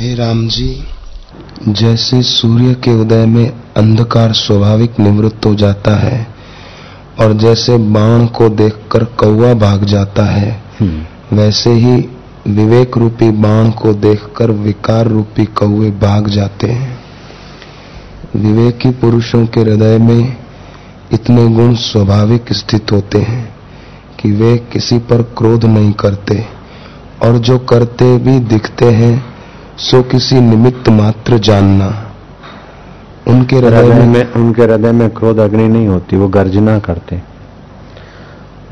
हे राम जी जैसे सूर्य के उदय में अंधकार स्वाभाविक निवृत्त हो जाता है और जैसे बाण को देखकर कौवा भाग जाता है वैसे ही विवेक रूपी बाण को देखकर विकार रूपी कौवे भाग जाते हैं। विवेकी पुरुषों के हृदय में इतने गुण स्वाभाविक स्थित होते हैं कि वे किसी पर क्रोध नहीं करते और जो करते भी दिखते हैं सो किसी निमित्त मात्र जानना। उनके हृदय में में उनके हृदय में क्रोध अग्नि नहीं होती वो गर्जना करते।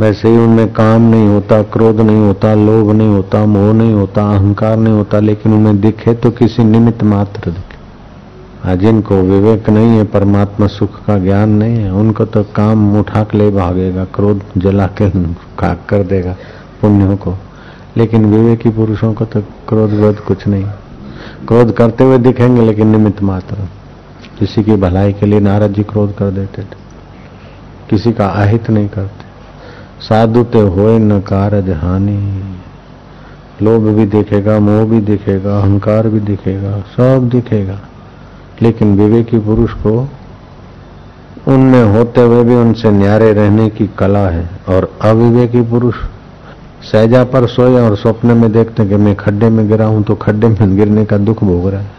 वैसे ही उनमें काम नहीं होता क्रोध नहीं होता लोभ नहीं होता मोह नहीं होता अहंकार नहीं होता लेकिन उन्हें दिखे तो किसी निमित्त मात्र दिखे। जिनको विवेक नहीं है परमात्मा सुख का ज्ञान नहीं है उनको तो काम उठा के ले भागेगा क्रोध जला के खाक कर देगा पुण्यों को। लेकिन विवेकी पुरुषों को तो क्रोध वोध कुछ नहीं। क्रोध करते हुए दिखेंगे, लेकिन निमित्त मात्र। किसी की भलाई के लिए नारद जी क्रोध कर देते थे। किसी का आहित नहीं करते। साधु ते होए न कारज हानि। लोभ भी दिखेगा, मोह भी दिखेगा, अहंकार भी दिखेगा, सब दिखेगा। लेकिन विवेकी पुरुष को उनमें होते हुए भी उनसे न्यारे रहने की कला है, और अविवेकी पुरुष सहजा पर सोए और स्वप्न में देखते कि मैं खड्डे में गिरा हूँ तो खड्डे में गिरने का दुख भोग रहा है।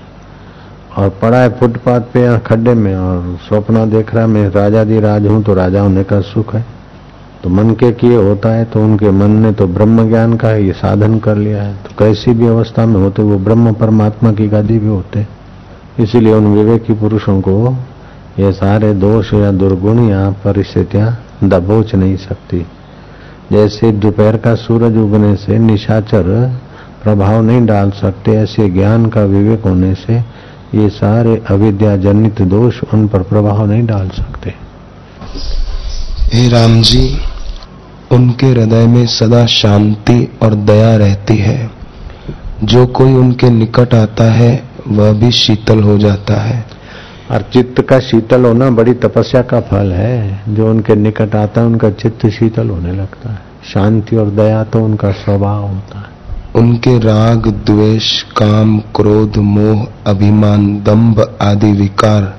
और पड़ा है फुटपाथ पे या खड्डे में और स्वप्न देख रहा मैं राजा दी राज हूँ तो राजा होने का सुख है। तो मन के किए होता है तो उनके मन ने तो ब्रह्म ज्ञान का ये साधन कर लिया है। तो कैसी भी अवस्था में होते, वो ब्रह्म परमात्मा की गादी भी होते। इसीलिए उन विवेकी पुरुषों को ये सारे दोष या दुर्गुण या परिस्थितियाँ दबोच नहीं सकती। जैसे दोपहर का सूरज उगने से निशाचर प्रभाव नहीं डाल सकते, ऐसे ज्ञान का विवेक होने से ये सारे अविद्या जनित दोष उन पर प्रभाव नहीं डाल सकते। हे राम जी, उनके हृदय में सदा शांति और दया रहती है। जो कोई उनके निकट आता है, वह भी शीतल हो जाता है। और चित्त का शीतल होना बड़ी तपस्या का फल है। जो उनके निकट आता है उनका चित्त शीतल होने लगता है। शांति और दया तो उनका स्वभाव होता है। उनके राग द्वेष काम क्रोध मोह अभिमान दंभ आदि विकार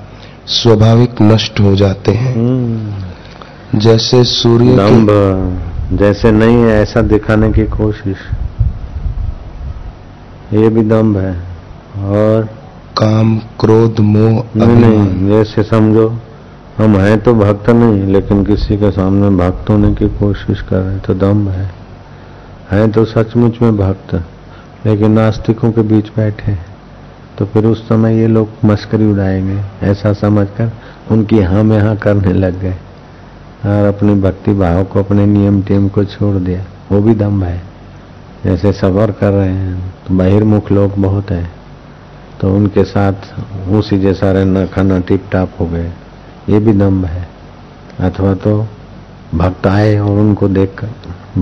स्वाभाविक नष्ट हो जाते हैं। हम्म। जैसे सूर्य दम्भ जैसे नहीं है ऐसा दिखाने की कोशिश। ये भी दम्भ है। और काम क्रोध मोह नहीं नहीं जैसे समझो। हम हैं तो भक्त नहीं लेकिन किसी के सामने भक्त होने की कोशिश कर रहे तो दम है। हैं तो सचमुच में भक्त लेकिन नास्तिकों के बीच बैठे तो फिर उस समय ये लोग मस्करी उड़ाएँगे ऐसा समझकर उनकी हाँ में हाँ करने लग गए और अपने भक्ति भाव को अपने नियम टीम को छोड़ दिया। वो भी दम है। जैसे सफ़र कर रहे हैं तो बहिर्मुख लोग बहुत हैं। तो उनके साथ उसी जैसा रहना, खाना टिप टाप हो गए। ये भी दम्भ है। अथवा तो भक्त आए और उनको देखकर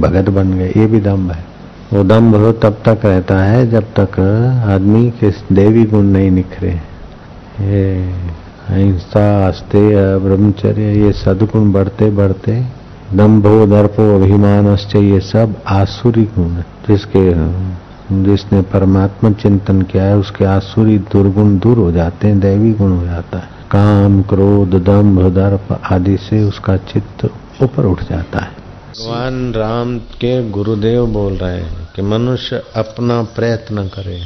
भगत बन गए। ये भी दम्भ है। वो दम्भ तब तक रहता है जब तक आदमी के देवी गुण नहीं निखरे। ये अहिंसा, अस्तेय, ब्रह्मचर्य, ये सदगुण बढ़ते बढ़ते, दम्भो, दर्पो अभिमान ये सब आसुरी गुण जिसके जिसने परमात्मा चिंतन किया है, उसके आसुरी दुर्गुण दूर हो जाते हैं, दैवी गुण हो जाता है। काम, क्रोध, दम्भ, दर्प आदि से उसका चित्त ऊपर उठ जाता है। भगवान राम के गुरुदेव बोल रहे हैं कि मनुष्य अपना प्रयत्न करे।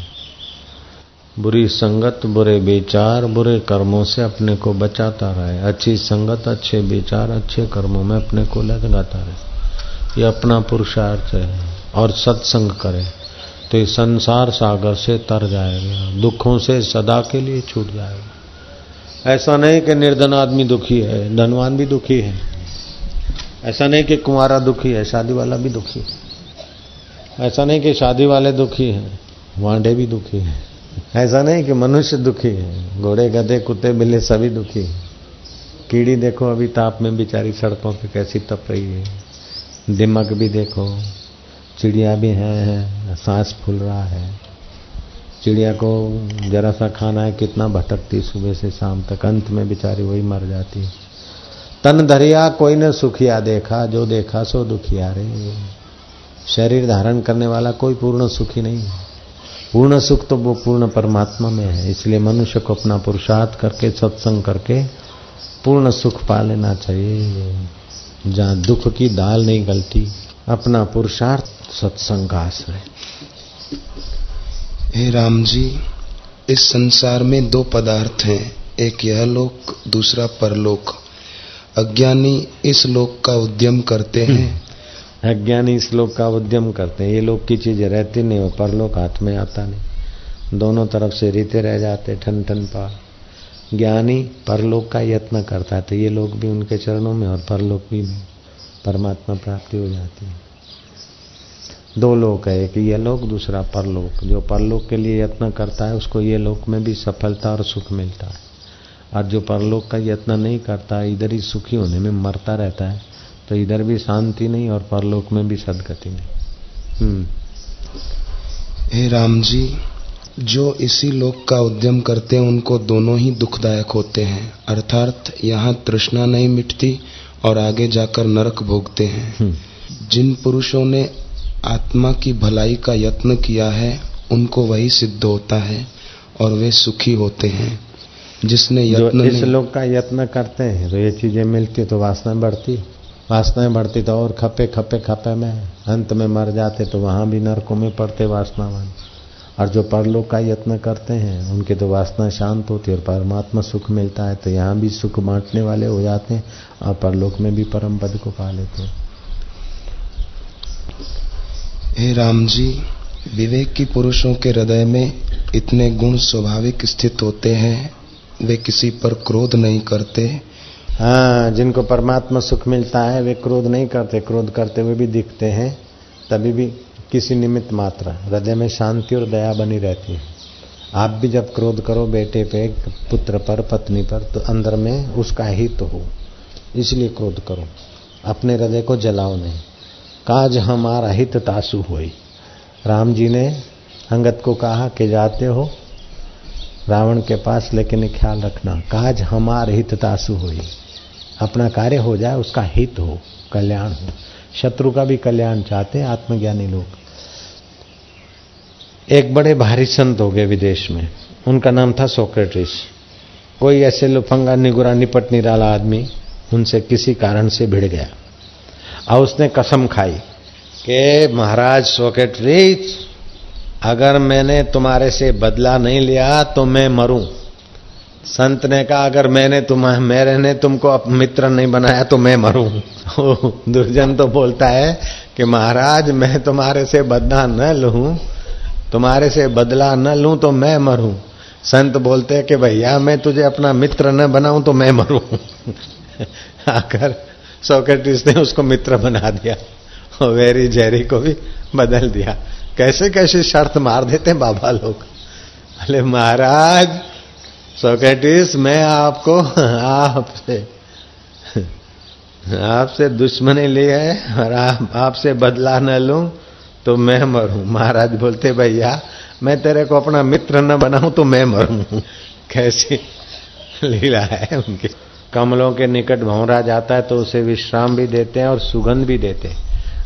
बुरी संगत, बुरे विचार, बुरे कर्मों से अपने को बचाता रहे। अच्छी संगत, अच्छे विचार, अच्छे कर्मों में अपने को लगाता रहे। ये अपना पुरुषार्थ है और सत्संग करे। तो इस संसार सागर से तर जाएगा, दुखों से सदा के लिए छूट जाएगा। ऐसा नहीं कि निर्धन आदमी दुखी है, धनवान भी दुखी है। ऐसा नहीं कि कुमारा दुखी है, शादी वाला भी दुखी है। ऐसा नहीं कि शादी वाले दुखी हैं, वांडे भी दुखी हैं। ऐसा नहीं कि मनुष्य दुखी है, घोड़े, गधे, कुत्ते, बिल्ले सभी दुखी हैं। कीड़ी देखो, अभी ताप में बेचारी सड़कों पे कैसी तप रही है। दिमक भी देखो चिड़िया भी है, सांस फूल रहा है। चिड़िया को जरा सा खाना है कितना भटकती सुबह से शाम तक अंत में बेचारी वही मर जाती है। तन धरिया कोई न सुखिया देखा जो देखा सो दुखिया रे शरीर धारण करने वाला कोई पूर्ण सुखी नहीं है। पूर्ण सुख तो वो पूर्ण परमात्मा में है इसलिए मनुष्य को अपना पुरुषार्थ करके सत्संग करके पूर्ण सुख पा लेना चाहिए। जहाँ दुख की दाल नहीं गलती अपना पुरुषार्थ सत्संग का आश्रय हे राम जी इस संसार में दो पदार्थ हैं एक यह लोक दूसरा परलोक। अज्ञानी इस लोक का उद्यम करते हैं। अज्ञानी इस लोक का उद्यम करते हैं। ये लोक की चीज़ें रहती नहीं वो परलोक हाथ में आता नहीं। दोनों तरफ़ से रीते रह जाते ठन ठन पा ज्ञानी परलोक का यत्न करता है तो ये लोग भी उनके चरणों में और परलोक भी में परमात्मा प्राप्ति हो जाती है। दो लोक है, एक ये लोक, दूसरा परलोक। जो परलोक के लिए यत्न करता है, उसको ये लोक में भी सफलता और सुख मिलता है। और जो परलोक का यत्न नहीं करता, इधर ही सुखी होने में मरता रहता है तो इधर भी शांति नहीं और परलोक में भी सदगति नहीं। हम्म। हे राम जी, जो इसी लोक का उद्यम करते हैं, उनको दोनों ही दुखदायक होते हैं। अर्थात यहाँ तृष्णा नहीं मिटती और आगे जाकर नरक भोगते हैं। जिन पुरुषों ने आत्मा की भलाई का यत्न किया है उनको वही सिद्ध होता है और वे सुखी होते हैं। जिसने यत्न इस लोग का यत्न करते हैं तो ये चीज़ें मिलती तो वासना बढ़ती। वासनाएँ बढ़ती तो और खपे खपे खपे में अंत में मर जाते तो वहाँ भी नरकों में पड़ते वासनावान। और जो परलोक का यत्न करते हैं उनके तो वासना शांत होती है और परमात्मा सुख मिलता है तो यहाँ भी सुख बांटने वाले हो जाते हैं और परलोक में भी परम पद को पा लेते हैं। हे राम जी विवेक की पुरुषों के हृदय में इतने गुण स्वाभाविक स्थित होते हैं वे किसी पर क्रोध नहीं करते। हाँ जिनको परमात्मा सुख मिलता है वे क्रोध नहीं करते क्रोध करते हुए भी दिखते हैं तभी भी किसी निमित्त मात्रा हृदय में शांति और दया बनी रहती है। आप भी जब क्रोध करो बेटे पे, पुत्र पर, पत्नी पर तो अंदर में उसका हित तो हो। इसलिए क्रोध करो। अपने हृदय को जलाओ नहीं। काज हमारा हित तासु हुई राम जी ने अंगत को कहा कि जाते हो रावण के पास, लेकिन ख्याल रखना, काज हमार हित तासु हुई अपना कार्य हो जाए, उसका हित हो, कल्याण हो। शत्रु का भी कल्याण चाहते हैं, आत्मज्ञानी लोग। एक बड़े भारी संत हो गए विदेश में। उनका नाम था सोक्रेटिस। कोई ऐसे लुफंगा निगुरा निपट निराला आदमी उनसे किसी कारण से भिड़ गया। और उसने कसम खाई कि, महाराज सोक्रेटिस, अगर मैंने तुम्हारे से बदला नहीं लिया तो मैं मरूं। संत ने कहा, अगर मैंने तुम्हारे मेरे ने तुमको मित्र नहीं बनाया तो मैं मरूं। दुर्जन तो बोलता है कि महाराज, मैं तुम्हारे से बदला न लूँ, तुम्हारे से बदला न लूँ तो मैं मरूं। संत बोलते हैं कि भैया, मैं तुझे अपना मित्र न बनाऊँ तो मैं मरूं। आकर सोक्रेटिस ने उसको मित्र बना दिया और वेरी जेरी को भी बदल दिया। कैसे कैसे शर्त मार देते बाबा लोग? अरे महाराज सोक्रेटिस, मैं आपको, आपसे आपसे दुश्मनी ली है और आप, आपसे बदला न लूँ तो मैं मरूं। महाराज बोलते, भैया, मैं तेरे को अपना मित्र न बनाऊँ तो मैं मरूं। कैसी लीला है उनकी। कमलों के निकट भंवरा जाता है तो उसे विश्राम भी देते हैं और सुगंध भी देते हैं।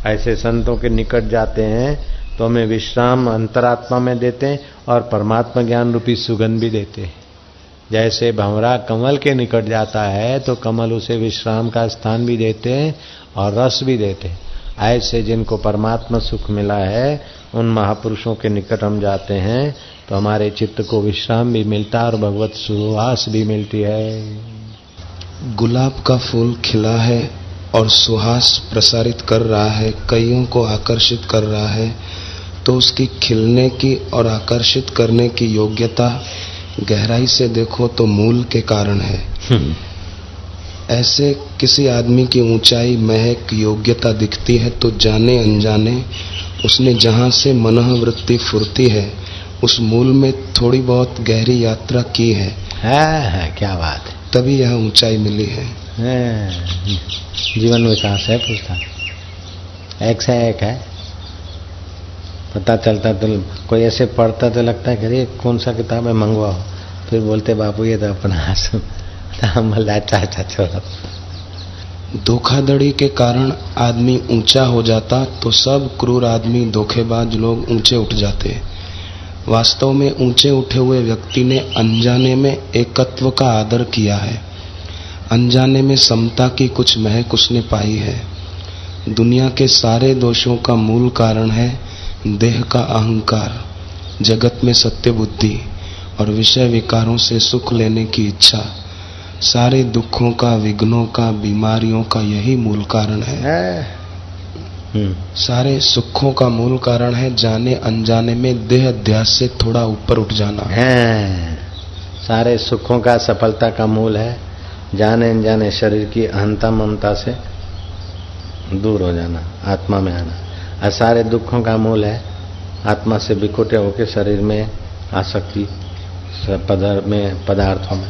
ऐसे संतों के निकट जाते हैं तो हमें विश्राम अंतरात्मा में देते हैं और परमात्मा ज्ञान रूपी सुगंध भी देते हैं। जैसे भंवरा कमल के निकट जाता है तो कमल उसे विश्राम का स्थान भी देते हैं और रस भी देते हैं। ऐसे जिनको परमात्मा सुख मिला है, उन महापुरुषों के निकट हम जाते हैं तो हमारे चित्त को विश्राम भी मिलता है और भगवत सुहास भी मिलती है। गुलाब का फूल खिला है और सुहास प्रसारित कर रहा है, कईयों को आकर्षित कर रहा है तो उसकी खिलने की और आकर्षित करने की योग्यता गहराई से देखो तो मूल के कारण है। ऐसे किसी आदमी की ऊंचाई महक योग्यता दिखती है तो जाने अनजाने उसने जहाँ से मनोवृत्ति फुरती है उस मूल में थोड़ी बहुत गहरी यात्रा की है, है, है क्या बात है। तभी यह ऊंचाई मिली है, है जीवन विकास है पुस्तक एक से एक है। पता चलता तो कोई ऐसे पढ़ता तो लगता है कि कौन सा किताब है? मंगवाओ फिर बोलते, बापू, ये तो अपना चाचा छोड़ो धोखाधड़ी के कारण आदमी ऊँचा हो जाता तो सब क्रूर आदमी, धोखेबाज लोग ऊँचे उठ जाते। वास्तव में ऊँचे उठे हुए व्यक्ति ने अनजाने में एकत्व का आदर किया है। अनजाने में समता की कुछ महक उसने पाई है। दुनिया के सारे दोषों का मूल कारण है देह का अहंकार जगत में सत्य बुद्धि और विषय विकारों से सुख लेने की इच्छा सारे दुखों का विघ्नों का बीमारियों का यही मूल कारण है। हम्म, सारे सुखों का मूल कारण है जाने अनजाने में देह अध्यास से थोड़ा ऊपर उठ जाना। हैं। सारे सुखों का सफलता का मूल है जाने अनजाने शरीर की अहंता ममता से दूर हो जाना आत्मा में आना। और सारे दुखों का मूल है। आत्मा से बिखुटे होकर शरीर में आसक्ति पदार्थ में, पदार्थों में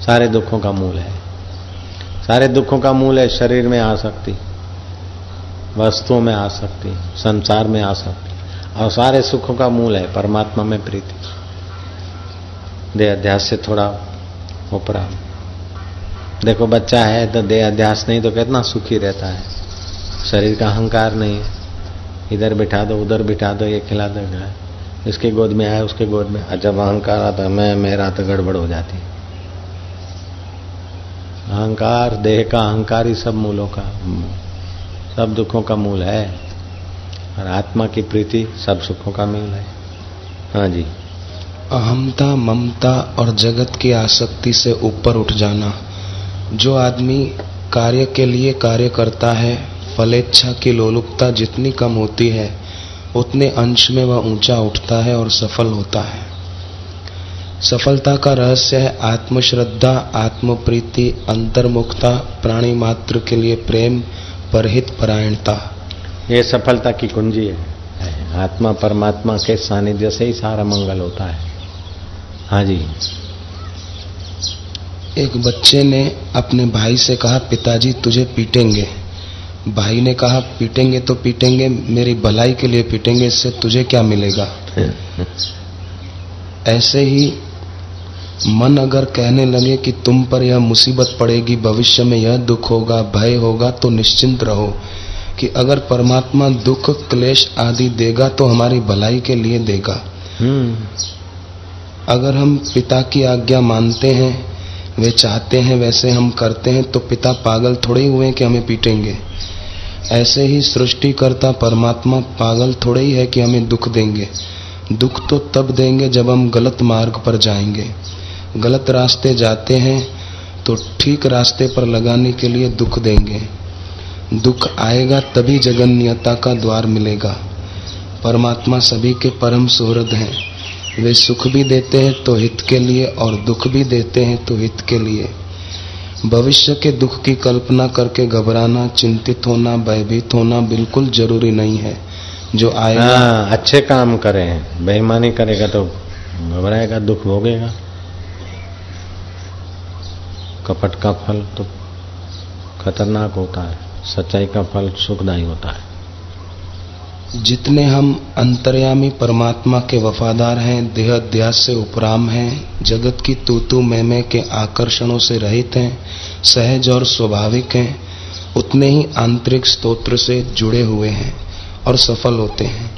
सारे दुखों का मूल है। सारे दुखों का मूल है शरीर में आसक्ति, वस्तुओं में आसक्ति, संसार में आसक्ति और सारे सुखों का मूल है परमात्मा में प्रीति। देह अध्यास से थोड़ा ऊपरा देखो बच्चा है तो देह अध्यास नहीं तो कितना सुखी रहता है। शरीर का अहंकार नहीं है। इधर बिठा दो, उधर बिठा दो, ये खिला दो इसके गोद में आए उसके गोद में। जब अहंकार आता मैं मेरा तो गड़बड़ हो जाती। अहंकार, देह का अहंकार ही सब मूलों का सब दुखों का मूल है। और आत्मा की प्रीति सब सुखों का मूल है। हाँ जी। अहमता ममता और जगत की आसक्ति से ऊपर उठ जाना। जो आदमी कार्य के लिए कार्य करता है फलेच्छा की लोलुपता जितनी कम होती है उतने अंश में वह ऊँचा उठता है और सफल होता है। सफलता का रहस्य है आत्मश्रद्धा आत्मप्रीति अंतर्मुखता प्राणी मात्र के लिए प्रेम परहित परायणता। ये सफलता की कुंजी है। आत्मा परमात्मा के सानिध्य से ही सारा मंगल होता है। हाँ जी। एक बच्चे ने अपने भाई से कहा पिताजी तुझे पीटेंगे। भाई ने कहा पीटेंगे तो पीटेंगे मेरी भलाई के लिए पीटेंगे इससे तुझे क्या मिलेगा? ऐसे ही मन अगर कहने लगे कि तुम पर यह मुसीबत पड़ेगी भविष्य में यह दुख होगा भय होगा तो निश्चिंत रहो कि अगर परमात्मा दुख क्लेश आदि देगा तो हमारी भलाई के लिए देगा। हम्म। अगर हम पिता की आज्ञा मानते हैं वे चाहते हैं वैसे हम करते हैं तो पिता पागल थोड़े हुए कि हमें पीटेंगे। ऐसे ही सृष्टिकर्ता परमात्मा पागल थोड़े ही है कि हमें दुख देंगे। दुख तो तब देंगे जब हम गलत मार्ग पर जाएँगे। गलत रास्ते जाते हैं तो ठीक रास्ते पर लगाने के लिए दुख देंगे। दुख आएगा तभी जगन्यता का द्वार मिलेगा। परमात्मा सभी के परम सुहृद हैं। वे सुख भी देते हैं तो हित के लिए और दुख भी देते हैं तो हित के लिए। भविष्य के दुख की कल्पना करके घबराना चिंतित होना भयभीत होना बिल्कुल ज़रूरी नहीं है। जो आएगा आ, अच्छे काम करें बेईमानी करेगा तो घबराएगा दुख भोगेगा। कपट का फल तो खतरनाक होता है। सच्चाई का फल सुखदायी होता है। जितने हम अंतर्यामी परमात्मा के वफादार हैं देह से उपराम हैं जगत की तूतु मैमे के आकर्षणों से रहित हैं सहज और स्वाभाविक हैं उतने ही आंतरिक स्तोत्र से जुड़े हुए हैं और सफल होते हैं।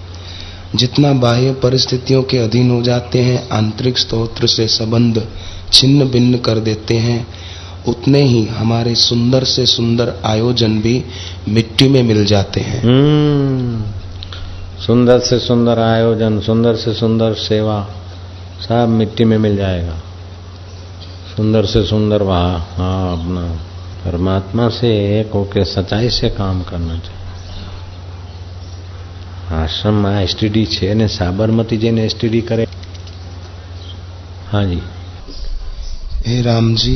जितना बाह्य परिस्थितियों के अधीन हो जाते हैं आंतरिक स्तोत्र से संबंध छिन्न भिन्न कर देते हैं उतने ही हमारे सुंदर से सुंदर आयोजन भी मिट्टी में मिल जाते हैं। हम्म, सुंदर से सुंदर आयोजन सुंदर से सुंदर सेवा सब मिट्टी में मिल जाएगा सुंदर से सुंदर वहा हाँ अपना परमात्मा से एक होके सच्चाई से काम करना चाहिए આશ્રમમાં એસટીડી છે ને સાબરમતી જઈને એસટીડી કરે हाँ जी हे राम जी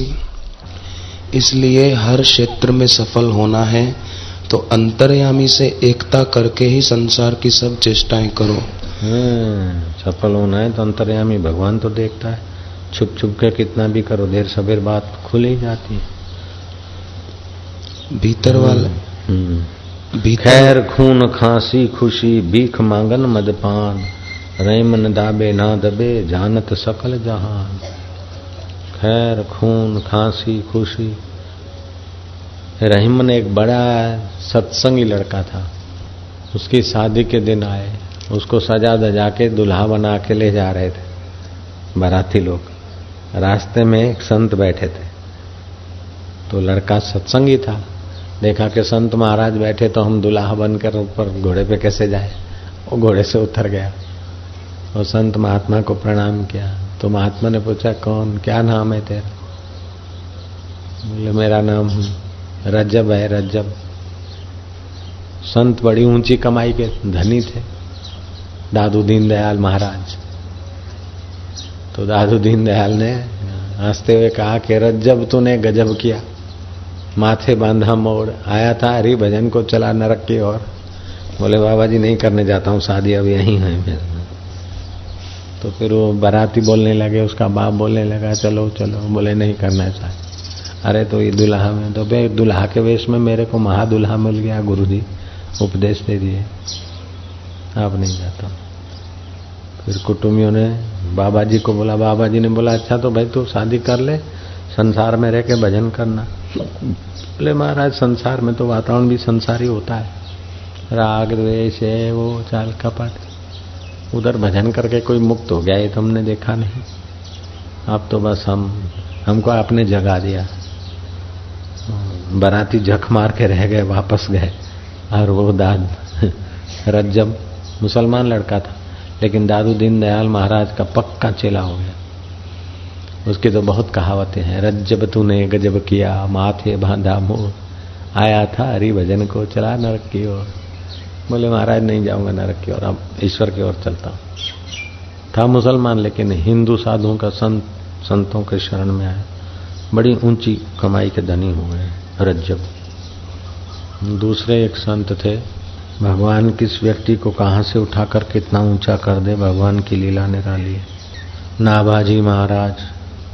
इसलिए हर क्षेत्र में सफल होना है तो अंतर्यामी से एकता करके ही संसार की सब चेष्टाएँ करो। हाँ, सफल होना है तो अंतर्यामी भगवान तो देखता है। छुप छुप के कितना भी करो देर सवेर बात खुल ही जाती है। भीतर वाले हम्म। खैर खून खांसी खुशी भीख मांगन मदपान रैम न दाबे ना दबे जानत सकल जहान। खैर खून खांसी खुशी रहीमन एक बड़ा सत्संगी लड़का था। उसकी शादी के दिन आए, उसको सजा दजा के दुल्हा बना के ले जा रहे थे, बाराती लोग। रास्ते में एक संत बैठे थे। तो लड़का सत्संगी था। देखा कि संत महाराज बैठे तो हम दुल्हा बनकर ऊपर घोड़े पे कैसे जाए? वो घोड़े से उतर गया। और संत महात्मा को प्रणाम किया। तो महात्मा ने पूछा, कौन? क्या नाम है तेरा? बोले, मेरा नाम रज्जब है रज्जब संत बड़ी ऊँची कमाई के धनी थे। दादू दीन दयाल महाराज। तो दादू दीन दयाल ने हँसते हुए कहा कि रज्जब तूने गजब किया। माथे बांधा मोड़ आया था हरि भजन को चला नरक की ओर। बोले, बाबा जी, नहीं करने जाता हूँ, शादी अब यहीं है मेरे तो फिर वो बाराती बोलने लगे, उसका बाप बोलने लगा, चलो चलो। बोले, नहीं करना चाहिए अरे तो ये दुल्हा में तो भाई दुल्हा के वेश में मेरे को महादुल्हा मिल गया गुरु जी उपदेश दे दिए। आप नहीं जाता। फिर कुटुंबियों ने बाबा जी को बोला बाबा जी ने बोला अच्छा तो भाई तू शादी कर ले, संसार में रह के भजन करना। बोले, महाराज, संसार में तो वातावरण भी संसारी होता है। राग, द्वेष है वो, चाल, कपट, उधर भजन करके कोई मुक्त हो गया, ये तो हमने देखा नहीं। अब तो बस हम, हमको आपने जगा दिया। बराती जख मार के रह गए, वापस गए। और वो दाद रज्जब मुसलमान लड़का था, लेकिन दादू दीन दयाल महाराज का पक्का चेला हो गया। उसकी तो बहुत कहावतें हैं, रज्जब तूने गजब किया, माथे बांधा मोर, आया था हरि भजन को, चला नरक की ओर। बोले, महाराज, नहीं जाऊँगा नरक की ओर, अब ईश्वर की ओर चलता हूँ। था मुसलमान, लेकिन हिंदू साधुओं का संत, संतों के शरण में आया। बड़ी ऊँची कमाई के धनी हो गए रज्जब दूसरे एक संत थे, भगवान किस व्यक्ति को कहाँ से उठाकर कितना ऊँचा कर दे, भगवान की लीला निराली नाभाजी महाराज,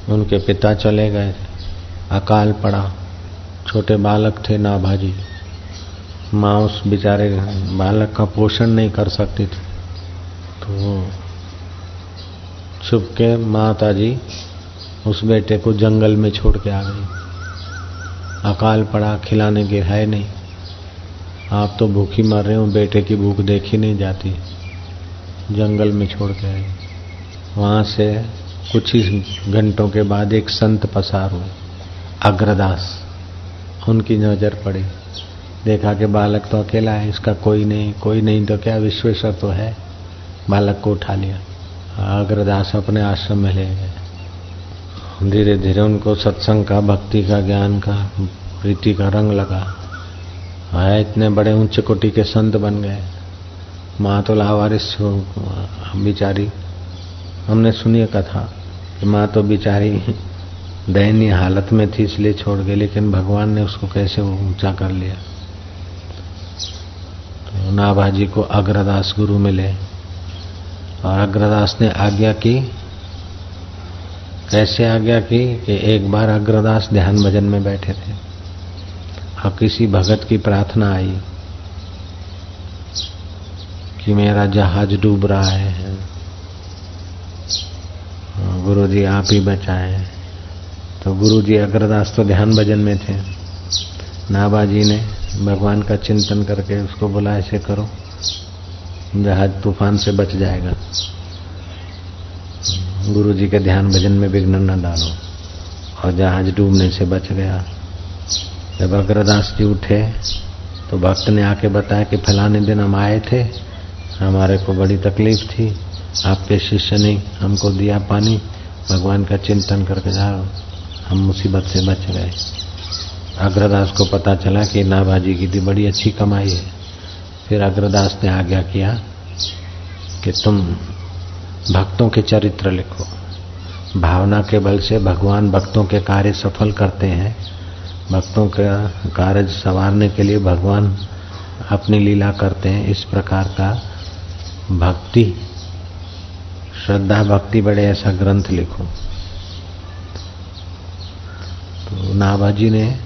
उनके पिता चले गए, अकाल पड़ा, छोटे बालक थे नाभाजी। माँ उस बेचारे बालक का पोषण नहीं कर सकती थी। तो छुप के माता जी उस बेटे को जंगल में छोड़ के आ गई। अकाल पड़ा, खिलाने के है नहीं। आप तो भूखी मर रहे हो, बेटे की भूख देखी नहीं जाती। जंगल में छोड़ के आए वहाँ से कुछ ही घंटों के बाद एक संत पसार हुए। अग्रदास। उनकी नज़र पड़ी। देखा कि बालक तो अकेला है, इसका कोई नहीं कोई नहीं तो क्या विश्वेश्वर तो है? बालक को उठा लिया। अग्रदास अपने आश्रम में ले गए। धीरे धीरे उनको सत्संग का, भक्ति का, ज्ञान का, प्रीति का रंग लगा। है इतने बड़े उच्च कोटि के संत बन गए। माँ तो लावारिस बिचारी। हमने सुनी कथा कि माँ तो बिचारी दयनीय हालत में थी, इसलिए छोड़ गई, लेकिन भगवान ने उसको कैसे ऊँचा कर लिया। तो नाभाजी को अग्रदास गुरु मिले और अग्रदास ने आज्ञा की कैसे आज्ञा की, कि एक बार अग्रदास ध्यान भजन में बैठे थे। और किसी भगत की प्रार्थना आई कि मेरा जहाज़ डूब रहा है। गुरु जी आप ही बचाए। तो गुरु जी अग्रदास तो ध्यान भजन में थे। नाबाजी ने भगवान का चिंतन करके उसको बोला ऐसे करो, जहाज़ तूफ़ान से बच जाएगा। गुरु जी के ध्यान भजन में विघ्न न डालो। और जहाज़ डूबने से बच गया, जब अग्रदास जी उठे तो भक्त ने आके बताया कि फलाने दिन हम आए थे, हमारे को बड़ी तकलीफ़ थी, आपके शिष्य ने हमको दिया पानी, भगवान का चिंतन करके जाओ, हम मुसीबत से बच गए। अग्रदास को पता चला कि नाभाजी की थी बड़ी अच्छी कमाई है। फिर अग्रदास ने आज्ञा किया कि तुम भक्तों के चरित्र लिखो। भावना के बल से भगवान भक्तों के कार्य सफल करते हैं। भक्तों का कार्य संवारने के लिए भगवान अपनी लीला करते हैं। इस प्रकार का भक्ति, श्रद्धा भक्ति बड़े ऐसा ग्रंथ लिखो। तो नाभाजी ने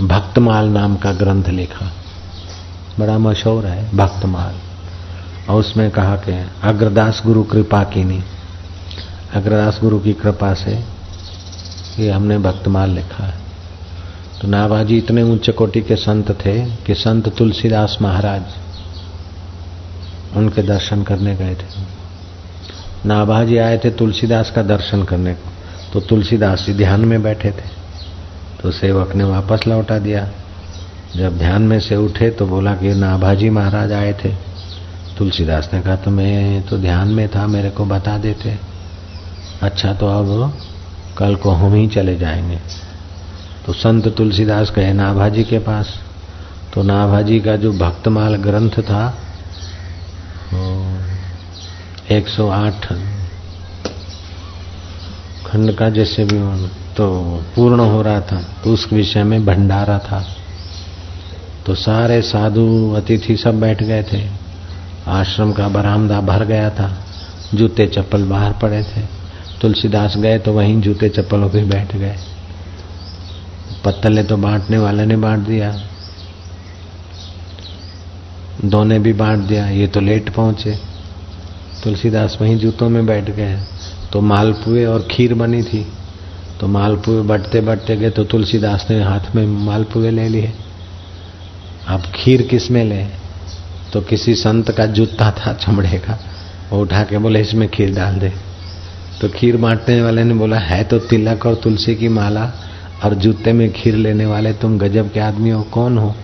भक्तमाल नाम का ग्रंथ लिखा। बड़ा मशहूर है भक्तमाल। और उसमें कहा कि अग्रदास गुरु कृपा की नहीं। अग्रदास गुरु की कृपा से ये हमने भक्तमाल लिखा है। तो नाभाजी इतने ऊँचे कोटि के संत थे कि संत तुलसीदास महाराज उनके दर्शन करने गए थे। नाभाजी आए थे तुलसीदास का दर्शन करने को। तो तुलसीदास जी ध्यान में बैठे थे। तो सेवक ने वापस लौटा दिया। जब ध्यान में से उठे तो बोला कि नाभाजी महाराज आए थे। तुलसीदास ने कहा तो मैं तो ध्यान में था, मेरे को बता देते। अच्छा तो अब कल को हम ही चले जाएँगे। तो संत तुलसीदास गए नाभाजी के पास। तो नाभाजी का जो भक्तमाल ग्रंथ था एक सौ आठ खंड का जैसे भी तो पूर्ण हो रहा था तो उस विषय में भंडारा था। तो सारे साधु अतिथि सब बैठ गए थे। आश्रम का बरामदा भर गया था। जूते चप्पल बाहर पड़े थे। तुलसीदास गए तो वहीं जूते चप्पलों पे बैठ गए। पत्तले तो बांटने वाले ने बांट दिया। दो ने भी बांट दिया। ये तो लेट पहुँचे। तुलसीदास वहीं जूतों में बैठ गए। तो मालपुए और खीर बनी थी। तो मालपुए बटते बटते गए तो तुलसीदास ने हाथ में मालपुए ले लिए। अब खीर किसमें ले? तो किसी संत का जूता था चमड़े का। वो उठा के बोले, इसमें खीर डाल दे। तो खीर बांटने वाले ने बोला, है तो तिलक और तुलसी की माला और जूते में खीर लेने वाले तुम गजब के आदमी हो, कौन हो?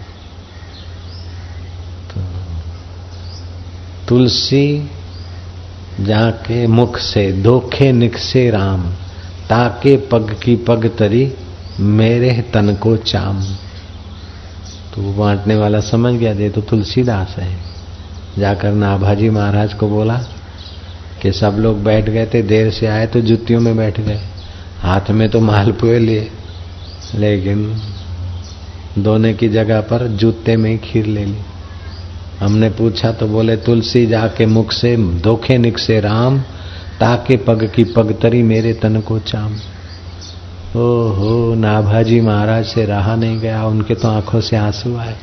तो तुलसी जाके मुख से, धोखे निकसे राम, ताके पग की पग तरी, मेरे तन को चाम। तो वो बांटने वाला समझ गया, दे तो तुलसीदास है। जाकर नाभाजी महाराज को बोला कि सब लोग बैठ गए थे, देर से आए तो जुतियों में बैठ गए। हाथ में तो मालपुए लिए, लेकिन दोने की जगह पर जूते में ही खीर ले ली। हमने पूछा तो बोले, तुलसी जाके मुख से, धोखे निक से राम, ताके पग की पग तरी मेरे तन को चाम। ओहो, नाभाजी महाराज से रहा नहीं गया, उनके तो आँखों से आँसू आए।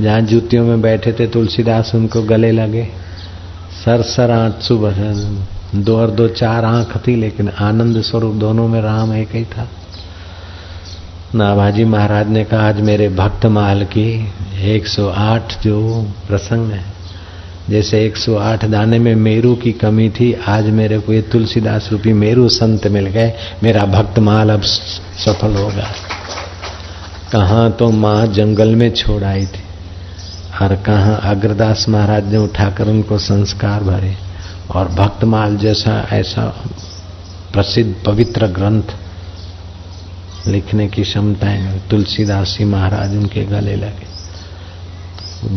जहाँ जूतियों में बैठे थे, तुलसीदास उनको गले लगे। सर सर आँसू दो और दो चार आँख थी, लेकिन आनंद स्वरूप दोनों में राम एक ही था। नाभाजी महाराज ने कहा, आज मेरे भक्त माल की 108 जो प्रसंग है। जैसे 108 दाने में मेरू की कमी थी, आज मेरे को ये तुलसीदास रूपी मेरू संत मिल गए। मेरा भक्त माल अब सफल होगा कहा तो माँ जंगल में छोड़ आई थी। और कहा अग्रदास महाराज ने उठाकर उनको संस्कार भरे। और भक्तमाल जैसा, ऐसा प्रसिद्ध पवित्र ग्रंथ लिखने की क्षमताएँ तुलसीदास जी महाराज उनके गले लगे।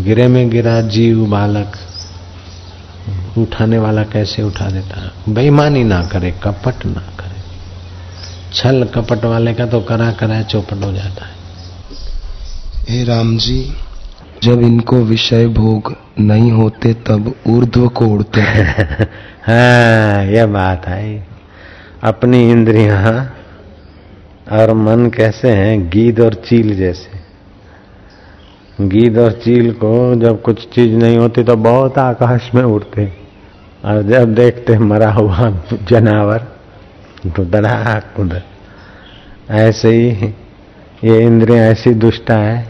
गिरे में गिरा जीव बालक। उठाने वाला कैसे उठा देता है? बेईमानी ना करे कपट ना करे। छल कपट वाले का तो करा करा चौपट हो जाता है। हे राम जी जब इनको विषय भोग नहीं होते तब ऊर्ध्व को उड़ते हैं। हाँ यह बात है। अपनी इंद्रियाँ और मन कैसे हैं? गीद और चील जैसे। गीद और चील को जब कुछ चीज़ नहीं होती तो बहुत आकाश में उड़ते। और जब देखते मरा हुआ जनावर तो धड़ाक उधर। ऐसे ही ये इंद्रिया ऐसी दुष्टा है,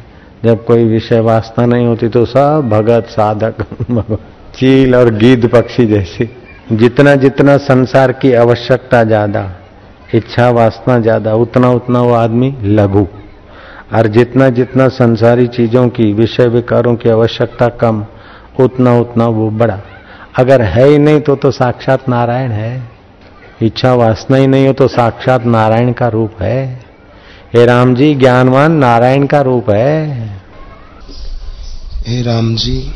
जब कोई विषय वास्ता नहीं होती तो सब भगत, साधक, चील और गीद पक्षी जैसी। जितना जितना संसार की आवश्यकता ज़्यादा, इच्छा वासना ज़्यादा, उतना उतना वो आदमी लघु। और जितना जितना संसारी चीज़ों की, विषय विकारों की आवश्यकता कम, उतना उतना वो बड़ा। अगर है ही नहीं तो तो साक्षात नारायण है। इच्छा वासना ही नहीं हो तो साक्षात नारायण का रूप है। हे राम जी, ज्ञानवान नारायण का रूप है। हे राम जी,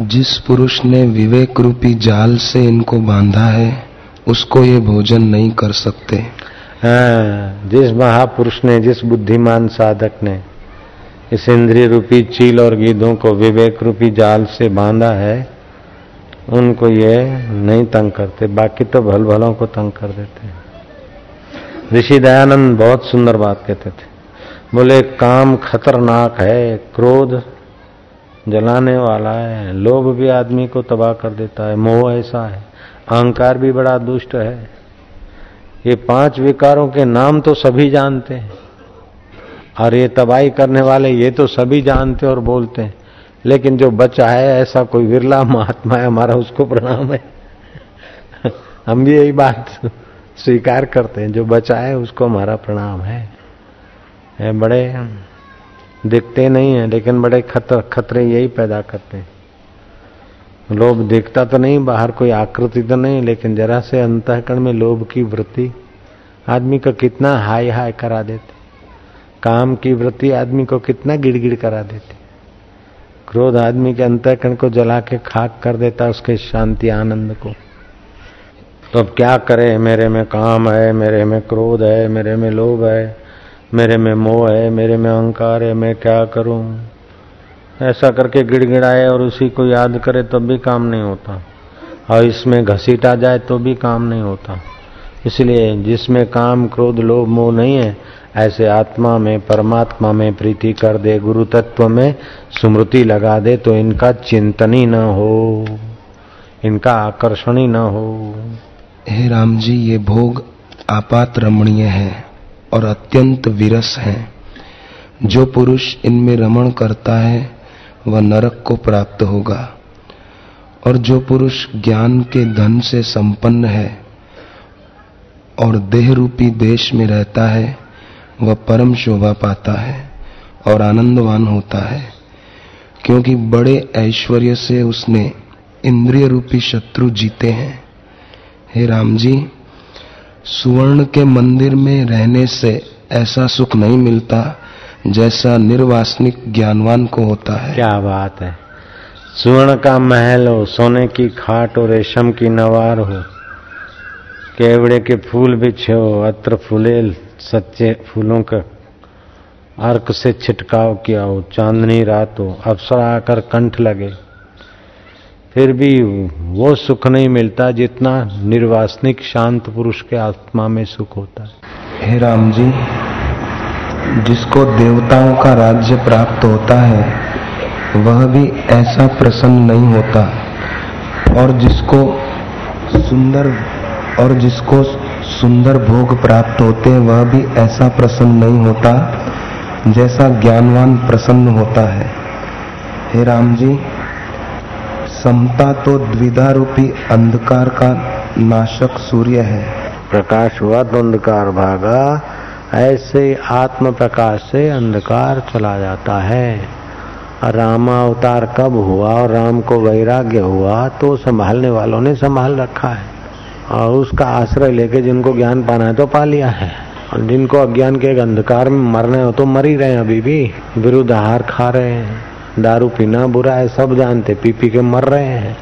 जिस पुरुष ने विवेक रूपी जाल से इनको बांधा है, उसको ये भोजन नहीं कर सकते। जिस महापुरुष ने, जिस बुद्धिमान साधक ने इस इंद्रिय रूपी चील और गीधों को विवेक रूपी जाल से बांधा है, उनको ये नहीं तंग करते, बाकी तो भल भलों को तंग कर देते हैं। ऋषि दयानंद बहुत सुंदर बात कहते थे। बोले, काम खतरनाक है, क्रोध जलाने वाला है, लोभ भी आदमी को तबाह कर देता है, मोह ऐसा है, अहंकार भी बड़ा दुष्ट है ये पाँच विकारों के नाम तो सभी जानते हैं। और ये तबाही करने वाले ये तो सभी जानते और बोलते हैं। लेकिन जो बचा है ऐसा कोई विरला महात्मा है हमारा उसको प्रणाम है। हम भी यही बात स्वीकार करते हैं। जो बचा है उसको हमारा प्रणाम है, बड़े दिखते नहीं है लेकिन बड़े खतरे यही पैदा करते हैं। लोभ देखता तो नहीं, बाहर कोई आकृति तो नहीं, लेकिन जरा से अंतकरण में लोभ की वृत्ति, आदमी को कितना हाय हाय करा देते। काम की वृत्ति आदमी को कितना गिड़गिड़ करा देती। क्रोध आदमी के अंतकरण को जला के खाक कर देता, उसके शांति, आनंद को। तो अब क्या करे? मेरे में काम है, मेरे में क्रोध है, मेरे में लोभ है, मेरे में मोह है, मेरे में अहंकार है, मैं क्या करूँ? ऐसा करके गिड़गिड़ाए और उसी को याद करे तब भी काम नहीं होता। और इसमें घसीटा जाए तो भी काम नहीं होता। इसलिए जिसमें काम, क्रोध, लोभ, मोह नहीं है, ऐसे आत्मा में, परमात्मा में प्रीति कर दे गुरु तत्व में स्मृति लगा दे तो इनका चिंतन ही न हो, इनका आकर्षण ही न हो। हे राम जी, ये भोग आपात रमणीय है और अत्यंत विरस है। जो पुरुष इनमें रमण करता है वह नरक को प्राप्त होगा। और जो पुरुष ज्ञान के धन से संपन्न है और देह रूपी देश में रहता है, वह परम शोभा पाता है और आनंदवान होता है, क्योंकि बड़े ऐश्वर्य से उसने इंद्रिय रूपी शत्रु जीते हैं। हे राम जी सुवर्ण के मंदिर में रहने से ऐसा सुख नहीं मिलता। जैसा निर्वासनिक ज्ञानवान को होता है। क्या बात है। सुवर्ण का महल हो सोने की खाट और रेशम की नवार हो केवड़े के फूल बिछे हो अत्र फूले सच्चे फूलों का अर्क से छिटकाव किया हो चांदनी रात हो अवसर आकर कंठ लगे। फिर भी वो सुख नहीं मिलता जितना निर्वासनिक शांत पुरुष के आत्मा में सुख होता है। हे राम जी जिसको देवताओं का राज्य प्राप्त होता है, वह भी ऐसा प्रसन्न नहीं होता। और जिसको सुंदर और जिसको सुंदर भोग प्राप्त होते हैं, वह भी ऐसा प्रसन्न नहीं होता जैसा ज्ञानवान प्रसन्न होता है। हे राम जी, समता तो द्विधा रूपी अंधकार का नाशक सूर्य है। प्रकाश हुआ तो अंधकार भागा ऐसे आत्म प्रकाश से अंधकार चला जाता है। रामा अवतार कब हुआ और राम को वैराग्य हुआ तो संभालने वालों ने संभाल रखा है। और उसका आश्रय लेके जिनको ज्ञान पाना है तो पा लिया है। और जिनको अज्ञान के अंधकार में मरने हो तो मर ही रहे हैं अभी भी। विरुद्ध आहार खा रहे हैं, दारू पीना बुरा है, सब जानते पी पी के मर रहे हैं।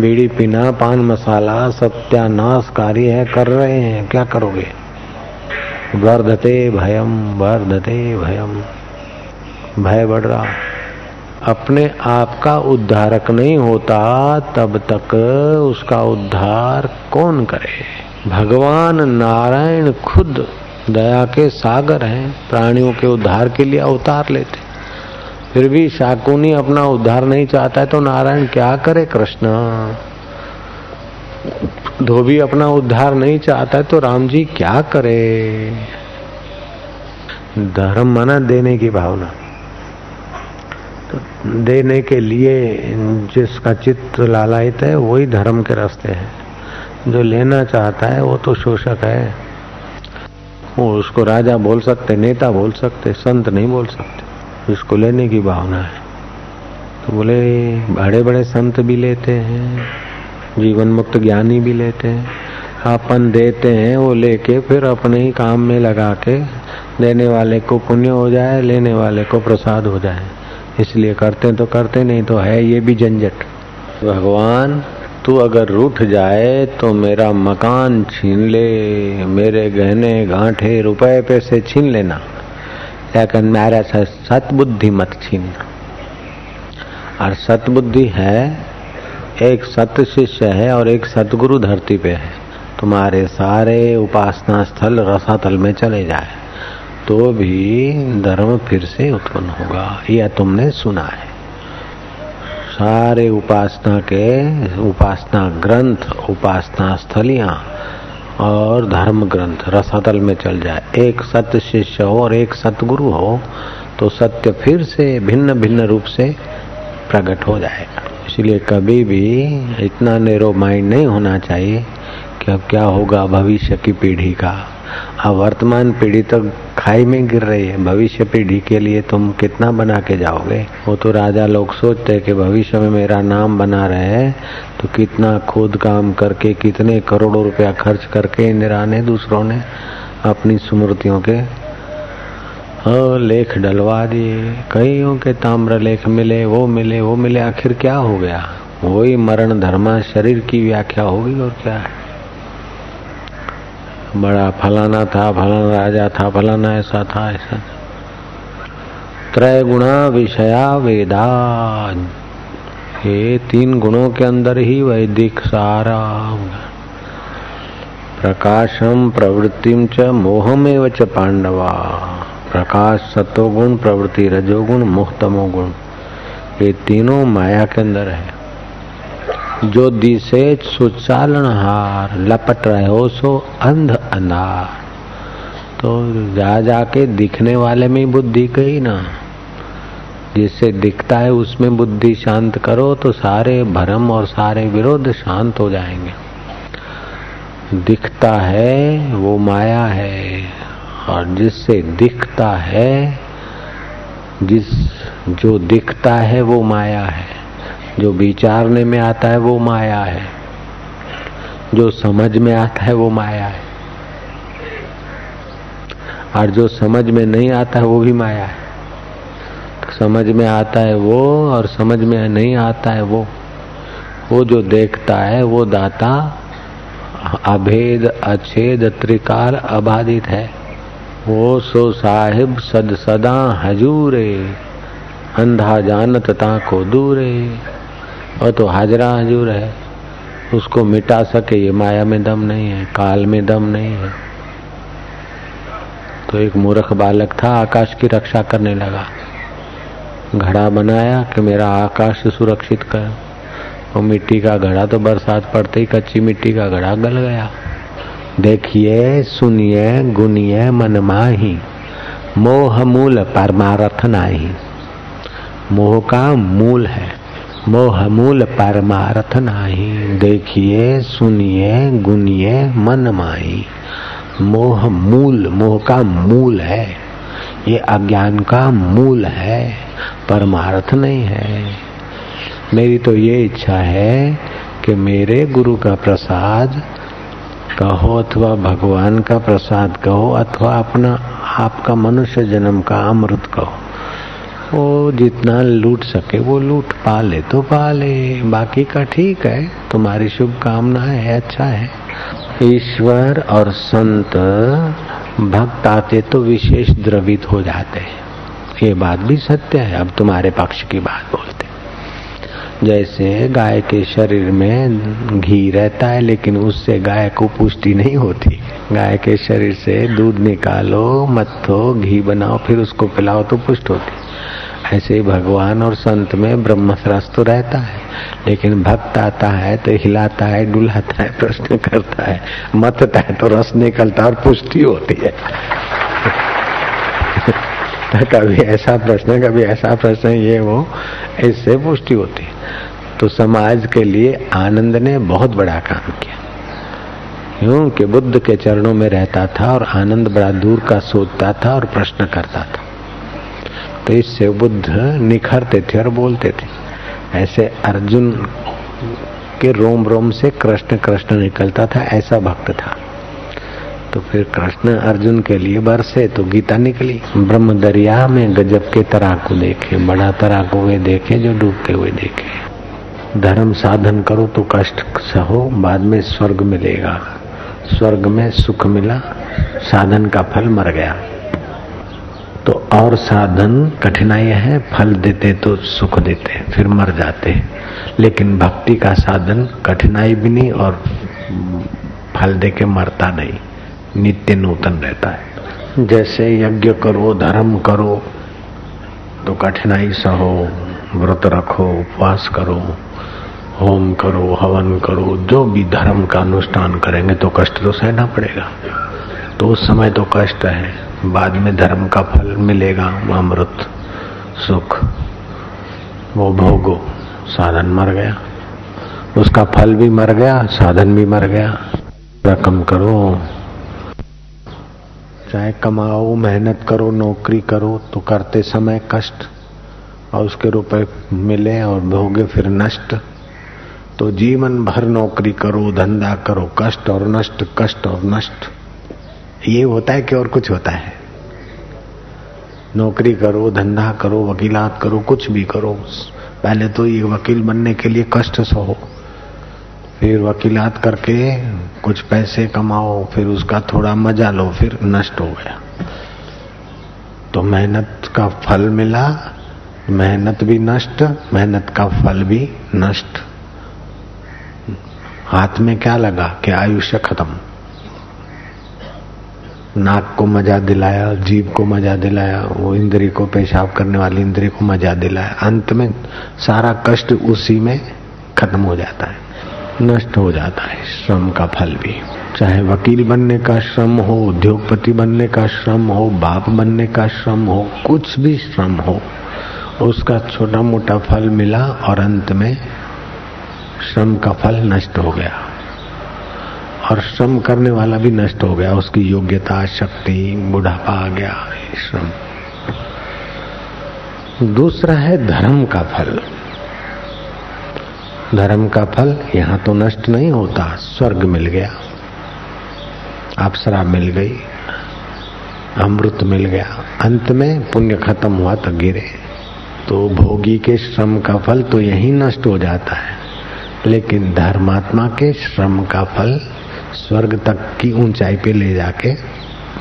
बीड़ी पीना, पान मसाला, सत्यानाशकारी है, कर रहे हैं, क्या करोगे? वर्धते भयम वर्धते भयम भय बढ़ रहा। अपने आप का उद्धारक नहीं होता, तब तक उसका उद्धार कौन करे? भगवान नारायण खुद दया के सागर हैं, प्राणियों के उद्धार के लिए अवतार लेते। फिर भी शाकुनी अपना उद्धार नहीं चाहता है तो नारायण क्या करे कृष्ण? धोबी अपना उद्धार नहीं चाहता है तो राम जी क्या करे? धर्म मना देने की भावना। तो देने के लिए जिसका चित्त लालायित है, वही धर्म के रास्ते है। जो लेना चाहता है, वो तो शोषक है। वो उसको राजा बोल सकते, नेता बोल सकते, संत नहीं बोल सकते। इसको लेने की भावना है। तो बोले बड़े बड़े संत भी लेते हैं। जीवन मुक्त ज्ञानी भी लेते हैं। अपन देते हैं वो लेके, फिर अपने ही काम में लगा के देने वाले को पुण्य हो जाए, लेने वाले को प्रसाद हो जाए। इसलिए करते तो करते, नहीं तो है ये भी झंझट। भगवान, तू अगर रूठ जाए तो मेरा मकान छीन ले, मेरे गहने गांठे रुपए पैसे छीन लेना। लेकिन मेरा सतबुद्धि मत छीनना। और सतबुद्धि है एक सत शिष्य है और एक सतगुरु धरती पे है। तुम्हारे सारे उपासना स्थल रसातल में चले जाए तो भी धर्म फिर से उत्पन्न होगा, यह तुमने सुना है। सारे उपासना के उपासना ग्रंथ, उपासना स्थलियाँ और धर्म ग्रंथ रसातल में चल जाए। एक सत्य शिष्य हो और एक सतगुरु हो तो सत्य फिर से भिन्न भिन्न रूप से प्रकट हो जाएगा। इसलिए कभी भी इतना नेरो माइंड नहीं होना चाहिए कि अब क्या होगा भविष्य की पीढ़ी का। अब वर्तमान पीढ़ी तो खाई में गिर रही है। भविष्य पीढ़ी के लिए तुम कितना बना के जाओगे? वो तो राजा लोग सोचते हैं कि भविष्य में मेरा नाम बना रहे तो कितना खुद काम करके, कितने करोड़ों रुपया खर्च करके इंदिरा ने दूसरों ने अपनी स्मृतियों के। लेख डलवा दिए। कईयों के ताम्र लेख मिले, वो मिले वो मिले। आखिर क्या हो गया? वही मरण धर्मा, शरीर की व्याख्या होगी और क्या? है बड़ा फलाना था, फलाना राजा था, फलाना ऐसा था, ऐसा त्रय गुणा विषया वेदा ये तीन गुणों के अंदर ही वैदिक सारा प्रकाशम, प्रवृत्तिम च, मोहमेव च पांडवा। प्रकाश सतोगुण प्रवृत्ति, रजोगुण मुक्तमो गुण ये तीनों माया के अंदर है। जो दिशे सुचालन हार लपट रहे हो, सो अंध अंधार तो जा जाके दिखने वाले में बुद्धि गई ना। जिससे दिखता है, उसमें बुद्धि शांत करो तो सारे भरम और सारे विरोध शांत हो जाएँगे। दिखता है, वो माया है। और जिससे दिखता है, जिस, जो दिखता है वो माया है। जो विचारने में आता है वो माया है। जो समझ में आता है वो माया है। और जो समझ में नहीं आता है वो भी माया है। समझ में आता है वो और समझ में नहीं आता है वो। वो जो देखता है, वो दाता, अभेद, अछेद त्रिकाल अबाधित है। वो सो साहिब सद सदा हजूरे, अंधा जानत ता को दूरे। और तो हाजरा हजूर है, उसको मिटा सके ये माया में दम नहीं है, काल में दम नहीं है। तो एक मूर्ख बालक था, आकाश की रक्षा करने लगा। घड़ा बनाया कि मेरा आकाश सुरक्षित कर। और मिट्टी का घड़ा तो बरसात पड़ते ही कच्ची मिट्टी का घड़ा गल गया। देखिए, सुनिए, गुनिए मन माही मोह मूल परमारथ नाही मोह का मूल है। मोह मूल परमार्थ नाही देखिए, सुनिए, गुनिए मन माही मोह मूल, मोह का मूल है। ये अज्ञान का मूल है। परमार्थ नहीं है। मेरी तो ये इच्छा है कि मेरे गुरु का प्रसाद कहो अथवा भगवान का प्रसाद कहो अथवा अपना, आपका मनुष्य जन्म का अमृत कहो। वो जितना लूट सके, वो लूट पाले तो पाले। बाकी का ठीक है, तुम्हारी शुभकामना है अच्छा है। ईश्वर और संत, भक्त आते तो विशेष द्रवित हो जाते हैं। ये बात भी सत्य है, अब तुम्हारे पक्ष की बात बोलते जैसे गाय के शरीर में घी रहता है, लेकिन उससे गाय को पुष्टि नहीं होती। गाय के शरीर से दूध निकालो मत्थो घी बनाओ, फिर उसको पिलाओ तो पुष्ट होती। ऐसे ही भगवान और संत में ब्रह्म तो रहता है, लेकिन भक्त आता है तो हिलाता है, डुलाता है, प्रश्न करता है, मतता है तो रस निकलता है और पुष्टि होती है। कभी ऐसा प्रश्न कभी ऐसा प्रश्न ये वो, इससे पुष्टि होती है। तो समाज के लिए आनंद ने बहुत बड़ा काम किया। क्यों कि बुद्ध के चरणों में रहता था और आनंद बड़ा दूर का सोचता था और प्रश्न करता था। तो इससे बुद्ध निखरते थे और बोलते थे। ऐसे अर्जुन के रोम रोम से कृष्ण कृष्ण निकलता था, ऐसा भक्त था। तो फिर कृष्ण अर्जुन के लिए बरसे तो गीता निकली। ब्रह्म दरिया में गजब के तरह को देखे, बड़ा तरह को वे देखे, जो डूबते हुए देखे। धर्म साधन करो तो कष्ट सहो, बाद में स्वर्ग मिलेगा। स्वर्ग में सुख मिला, साधन का फल मर गया। तो और साधन कठिनाई है, फल देते तो सुख देते, फिर मर जाते। लेकिन भक्ति का साधन कठिनाई भी नहीं और फल दे के मरता नहीं। नित्य नूतन रहता है। जैसे यज्ञ करो, धर्म करो तो कठिनाई सहो, व्रत रखो, उपवास करो, होम करो, हवन करो, जो भी धर्म का अनुष्ठान करेंगे तो कष्ट तो सहना पड़ेगा। तो उस समय तो कष्ट है, बाद में धर्म का फल मिलेगा अमृत, सुख, वो भोगो, साधन मर गया। उसका फल भी मर गया, साधन भी मर गया। रकम करो चाहे कमाओ, मेहनत करो, नौकरी करो तो करते समय कष्ट और उसके रुपए मिले और भोगे फिर नष्ट। तो जीवन भर नौकरी करो, धंधा करो, कष्ट और नष्ट, कष्ट और नष्ट। ये होता है कि और कुछ होता है? नौकरी करो, धंधा करो, वकीलात करो, कुछ भी करो। पहले तो ये वकील बनने के लिए कष्ट सहो फिर वकीलात करके कुछ पैसे कमाओ, फिर उसका थोड़ा मज़ा लो, फिर नष्ट हो गया। तो मेहनत का फल मिला, मेहनत भी नष्ट, मेहनत का फल भी नष्ट। हाथ में क्या लगा कि आयुष्य खत्म? नाक को मज़ा दिलाया जीव को मज़ा दिलाया, वो इंद्री को पेशाब करने वाली इंद्री को मज़ा दिलाया। अंत में सारा कष्ट उसी में खत्म हो जाता है। नष्ट हो जाता है श्रम का फल भी। चाहे वकील बनने का श्रम हो, उद्योगपति बनने का श्रम हो, बाप बनने का श्रम हो, कुछ भी श्रम हो, उसका छोटा मोटा फल मिला और अंत में श्रम का फल नष्ट हो गया। और श्रम करने वाला भी नष्ट हो गया, उसकी योग्यता, शक्ति, बुढ़ापा आ गया श्रम। दूसरा है धर्म का फल। धर्म का फल यहाँ तो नष्ट नहीं होता, स्वर्ग मिल गया। अप्सरा मिल गई, अमृत मिल गया। अंत में पुण्य खत्म हुआ तो गिरे। तो भोगी के श्रम का फल तो यही नष्ट हो जाता है। लेकिन धर्मात्मा के श्रम का फल स्वर्ग तक की ऊंचाई पे ले जाके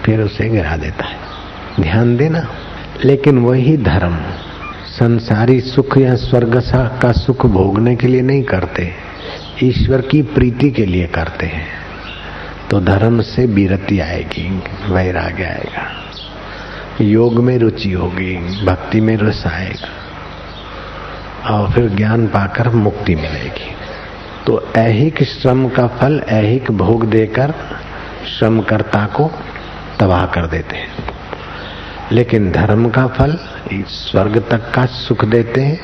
फिर उसे गिरा देता है। ध्यान देना। लेकिन वही धर्म संसारी सुख या स्वर्ग का सुख भोगने के लिए नहीं करते। ईश्वर की प्रीति के लिए करते हैं। तो धर्म से बीरती आएगी वैराग्य आएगा। योग में रुचि होगी, भक्ति में रस आएगा। और फिर ज्ञान पाकर मुक्ति मिलेगी। तो ऐहिक श्रम का फल, ऐहिक भोग देकर श्रमकर्ता को तबाह कर देते हैं। लेकिन धर्म का फल स्वर्ग तक का सुख देते हैं।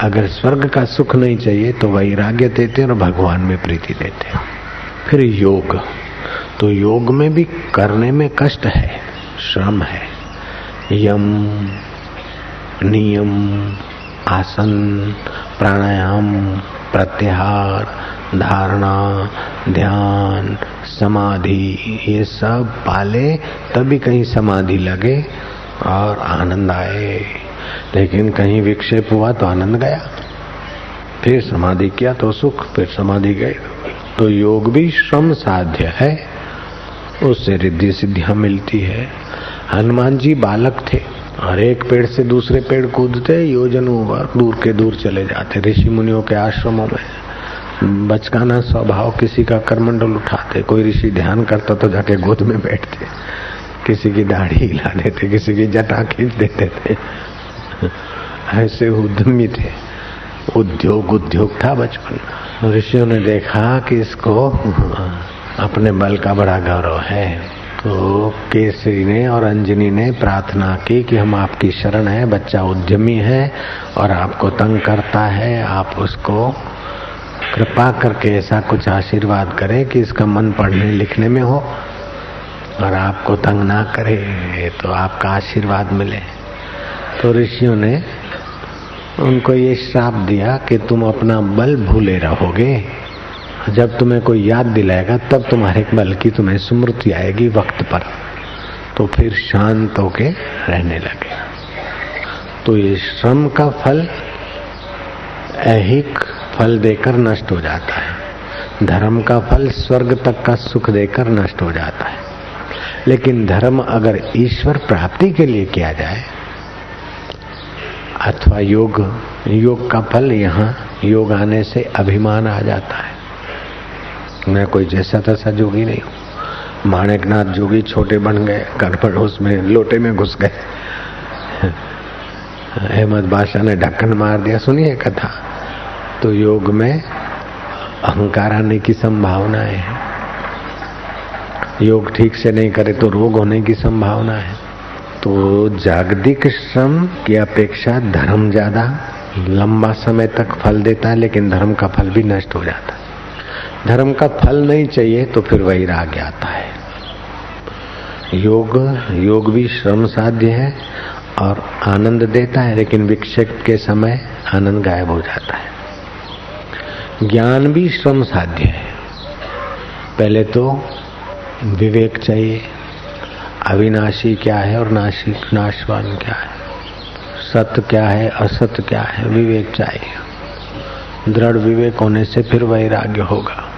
अगर स्वर्ग का सुख नहीं चाहिए तो वैराग्य देते और भगवान में प्रीति देते हैं। फिर योग। तो योग में भी करने में कष्ट है, श्रम है। यम, नियम, आसन, प्राणायाम प्रत्याहार, धारणा, ध्यान, समाधि, ये सब पाले, तभी कहीं समाधि लगे और आनंद आए। लेकिन कहीं विक्षेप हुआ तो आनंद गया। फिर समाधि किया तो सुख, फिर समाधि गए। तो योग भी श्रम साध्य है, उससे रिद्धि सिद्धियाँ मिलती है। हनुमान जी बालक थे। और एक पेड़ से दूसरे पेड़ कूदते, योजनों दूर के दूर चले जाते ऋषि मुनियों के आश्रमों में। बचकाना स्वभाव किसी का करमंडल उठाते, कोई ऋषि ध्यान करता तो जाके गोद में बैठते, किसी की दाढ़ी हिला देते, किसी की जटा खींच देते थे। ऐसे उद्यमी थे। उद्योग उद्योग था बचपन ऋषियों ने देखा कि इसको अपने बल का बड़ा गौरव है। तो केसरी ने और अंजनी ने प्रार्थना की कि हम आपकी शरण है, बच्चा उद्यमी है और आपको तंग करता है। आप उसको कृपा करके ऐसा कुछ आशीर्वाद करें कि इसका मन पढ़ने लिखने में हो और आपको तंग ना करे तो आपका आशीर्वाद मिले। तो ऋषियों ने उनको ये श्राप दिया कि तुम अपना बल भूले रहोगे। जब तुम्हें कोई याद दिलाएगा, तब तुम्हारे बल की तुम्हें स्मृति आएगी वक्त पर। तो फिर शांत होके रहने लगे। तो ये श्रम का फल, ऐहिक फल देकर नष्ट हो जाता है। धर्म का फल स्वर्ग तक का सुख देकर नष्ट हो जाता है। लेकिन धर्म अगर ईश्वर प्राप्ति के लिए किया जाए, अथवा योग योग का फल यहाँ योग आने से अभिमान आ जाता है। मैं कोई जैसा तैसा जोगी नहीं हूँ। माणिकनाथ जोगी छोटे बन गए गड़बड़ उसमें लोटे में घुस गए। अहमद बादशाह ने ढक्कन मार दिया, सुनिए कथा। तो योग में अहंकार आने की संभावना है। योग ठीक से नहीं करे तो रोग होने की संभावना है। तो जागतिक श्रम की अपेक्षा धर्म ज़्यादा लंबा समय तक फल देता है, लेकिन धर्म का फल भी नष्ट हो जाता है। धर्म का फल नहीं चाहिए तो फिर वैराग्य आता है। योग योग भी श्रम साध्य है और आनंद देता है, लेकिन विक्षेप के समय आनंद गायब हो जाता है। ज्ञान भी श्रम साध्य है। पहले तो विवेक चाहिए, अविनाशी क्या है और नाशिक नाशवान क्या है? सत्य क्या है, असत्य क्या है? विवेक चाहिए। दृढ़ विवेक होने से फिर वैराग्य होगा।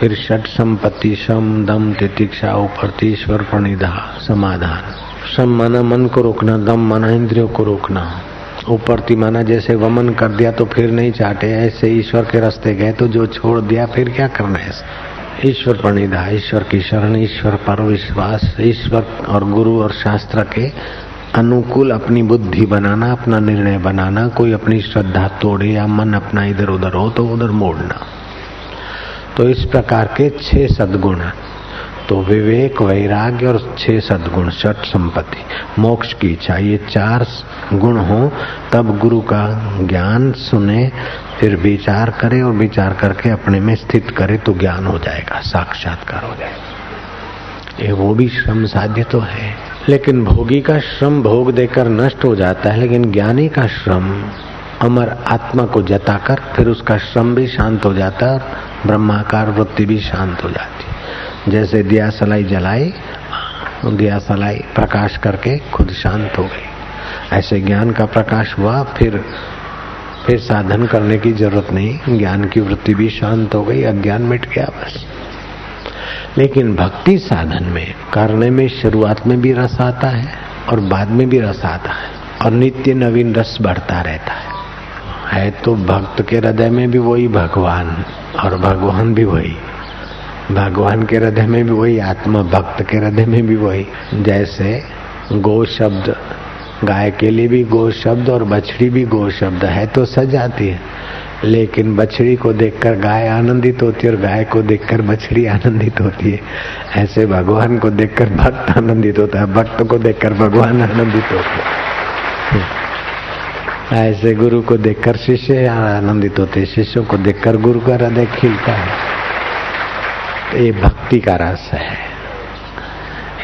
फिर षट संपत्ति, शम, दम, तितिक्षा उपरति प्रणिधा समाधान। सम माना मन को रोकना, दम माना इंद्रियों को रोकना। उपरति माना जैसे वमन कर दिया तो फिर नहीं चाटे, ऐसे ईश्वर के रास्ते गए तो जो छोड़ दिया फिर क्या करना है? ईश्वर प्रणिधा ईश्वर की शरण, ईश्वर पर विश्वास, ईश्वर और गुरु और शास्त्र के अनुकूल अपनी बुद्धि बनाना, अपना निर्णय बनाना, कोई अपनी श्रद्धा तोड़े या मन अपना इधर उधर हो तो उधर मोड़ना। तो इस प्रकार के छह सदगुण तो विवेक, वैराग्य और छह सदगुण छठ संपत्ति। मोक्ष की इच्छा, ये चार गुण हो, तब गुरु का ज्ञान सुने, फिर विचार करे और विचार करके अपने में स्थित करे तो ज्ञान हो जाएगा, साक्षात्कार हो जाएगा। ये वो भी श्रम साध्य तो है। लेकिन भोगी का श्रम भोग देकर नष्ट हो जाता है, लेकिन ज्ञानी का श्रम, अमर आत्मा को जताकर फिर उसका श्रम भी शांत हो जाता है और ब्रह्माकार वृत्ति भी शांत हो जाती जैसे दिया सलाई जलाई दिया सलाई प्रकाश करके खुद शांत हो गई। ऐसे ज्ञान का प्रकाश हुआ, फिर फिर साधन करने की ज़रूरत नहीं, ज्ञान की वृत्ति भी शांत हो गई, अज्ञान मिट गया बस। लेकिन भक्ति साधन में, करने में शुरुआत में भी रस आता है और बाद में भी रस आता है और नित्य नवीन रस बढ़ता रहता है। है तो भक्त के हृदय में भी वही भगवान और भगवान भी वही। भगवान के हृदय में भी वही आत्मा, भक्त के हृदय में भी वही। जैसे गो शब्द, गाय के लिए भी गो शब्द और बछड़ी भी गो शब्द है तो सजाती है। लेकिन बछड़ी को देखकर गाय आनंदित होती है और गाय को देखकर बछड़ी आनंदित होती है। ऐसे भगवान को देखकर भक्त आनंदित होता है। भक्त को देखकर भगवान आनंदित होता ऐसे गुरु को देखकर शिष्य आनंदित होते शिष्यों को देखकर गुरु का हृदय खिलता है। तो ये भक्ति का रस है।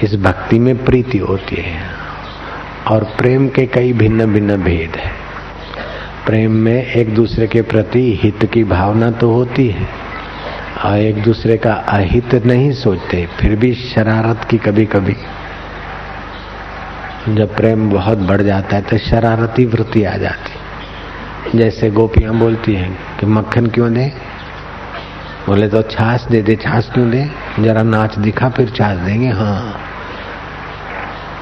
इस भक्ति में प्रीति होती है। और प्रेम के कई भिन्न भिन्न भेद है। प्रेम में एक दूसरे के प्रति हित की भावना तो होती है। और एक दूसरे का अहित नहीं सोचते, फिर भी शरारत की कभी कभी जब प्रेम बहुत बढ़ जाता है तो शरारती वृत्ति आ जाती जैसे गोपियाँ बोलती हैं कि, मक्खन क्यों दे? बोले तो छाछ दे दे, छाछ क्यों दे? जरा नाच दिखा, फिर छाछ देंगे। हाँ।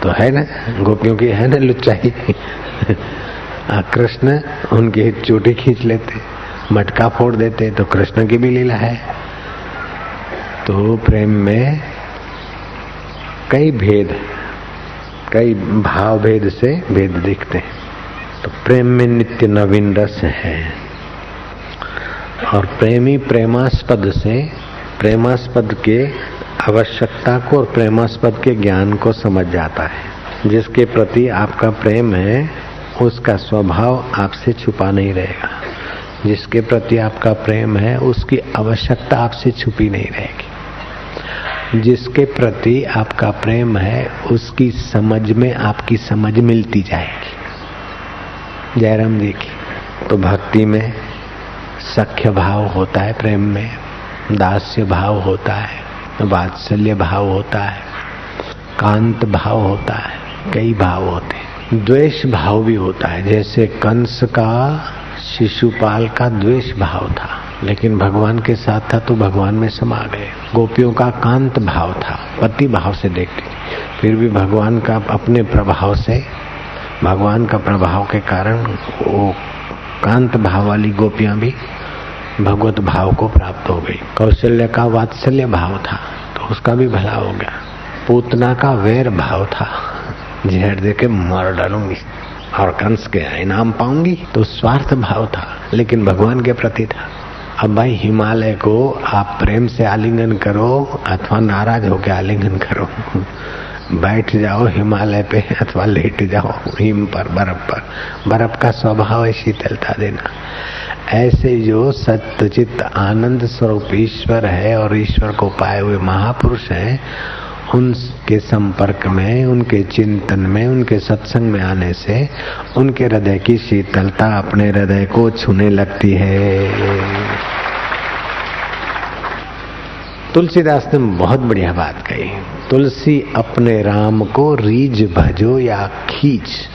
तो है ना, गोपियों की है ना लुच्चाई? कृष्ण उनकी चोटी खींच लेते, मटका फोड़ देते तो कृष्ण की भी लीला है। तो प्रेम में कई भेद, कई भाव भेद से भेद दिखते हैं। तो प्रेम में नित्य नवीन रस है। और प्रेमी प्रेमास्पद से, प्रेमास्पद के आवश्यकता को और प्रेमास्पद के ज्ञान को समझ जाता है। जिसके प्रति आपका प्रेम है उसका स्वभाव आपसे छुपा नहीं रहेगा। जिसके प्रति आपका प्रेम है, उसकी आवश्यकता आपसे छुपी नहीं रहेगी। जिसके प्रति आपका प्रेम है, उसकी समझ में आपकी समझ मिलती जाएगी। जयराम जी की तो भक्ति में सख्य भाव होता है प्रेम में, दास्य भाव होता है, वात्सल्य भाव होता है, कांत भाव होता है, कई भाव होते हैं। द्वेष भाव भी होता है। जैसे कंस का, शिशुपाल का द्वेष भाव था, लेकिन भगवान के साथ था तो भगवान में समा गए। गोपियों का कांत भाव था, पति भाव से देखते। फिर भी भगवान का अपने प्रभाव से, भगवान का प्रभाव के कारण वो कांत भाव वाली गोपियाँ भी भगवत भाव को प्राप्त हो गई। कौशल्य का वात्सल्य भाव था तो उसका भी भला हो गया। पूतना का वैर भाव था। जहर दे के मार डालूँगी और कंस के इनाम पाऊँगी। तो स्वार्थ भाव था, लेकिन भगवान के प्रति था। अब भाई हिमालय को आप प्रेम से आलिंगन करो अथवा नाराज़ होकर आलिंगन करो। बैठ जाओ हिमालय पे अथवा लेट जाओ हिम पर, बर्फ़ पर। बर्फ़ का स्वभाव है शीतलता देना। ऐसे जो सत्यचित आनंद स्वरूप ईश्वर है और ईश्वर को पाए हुए महापुरुष हैं उनके संपर्क में, उनके चिंतन में, उनके सत्संग में आने से उनके हृदय की शीतलता अपने हृदय को छूने लगती है। तुलसीदास ने बहुत बढ़िया बात कही। तुलसी अपने राम को रीज भजो या खींच।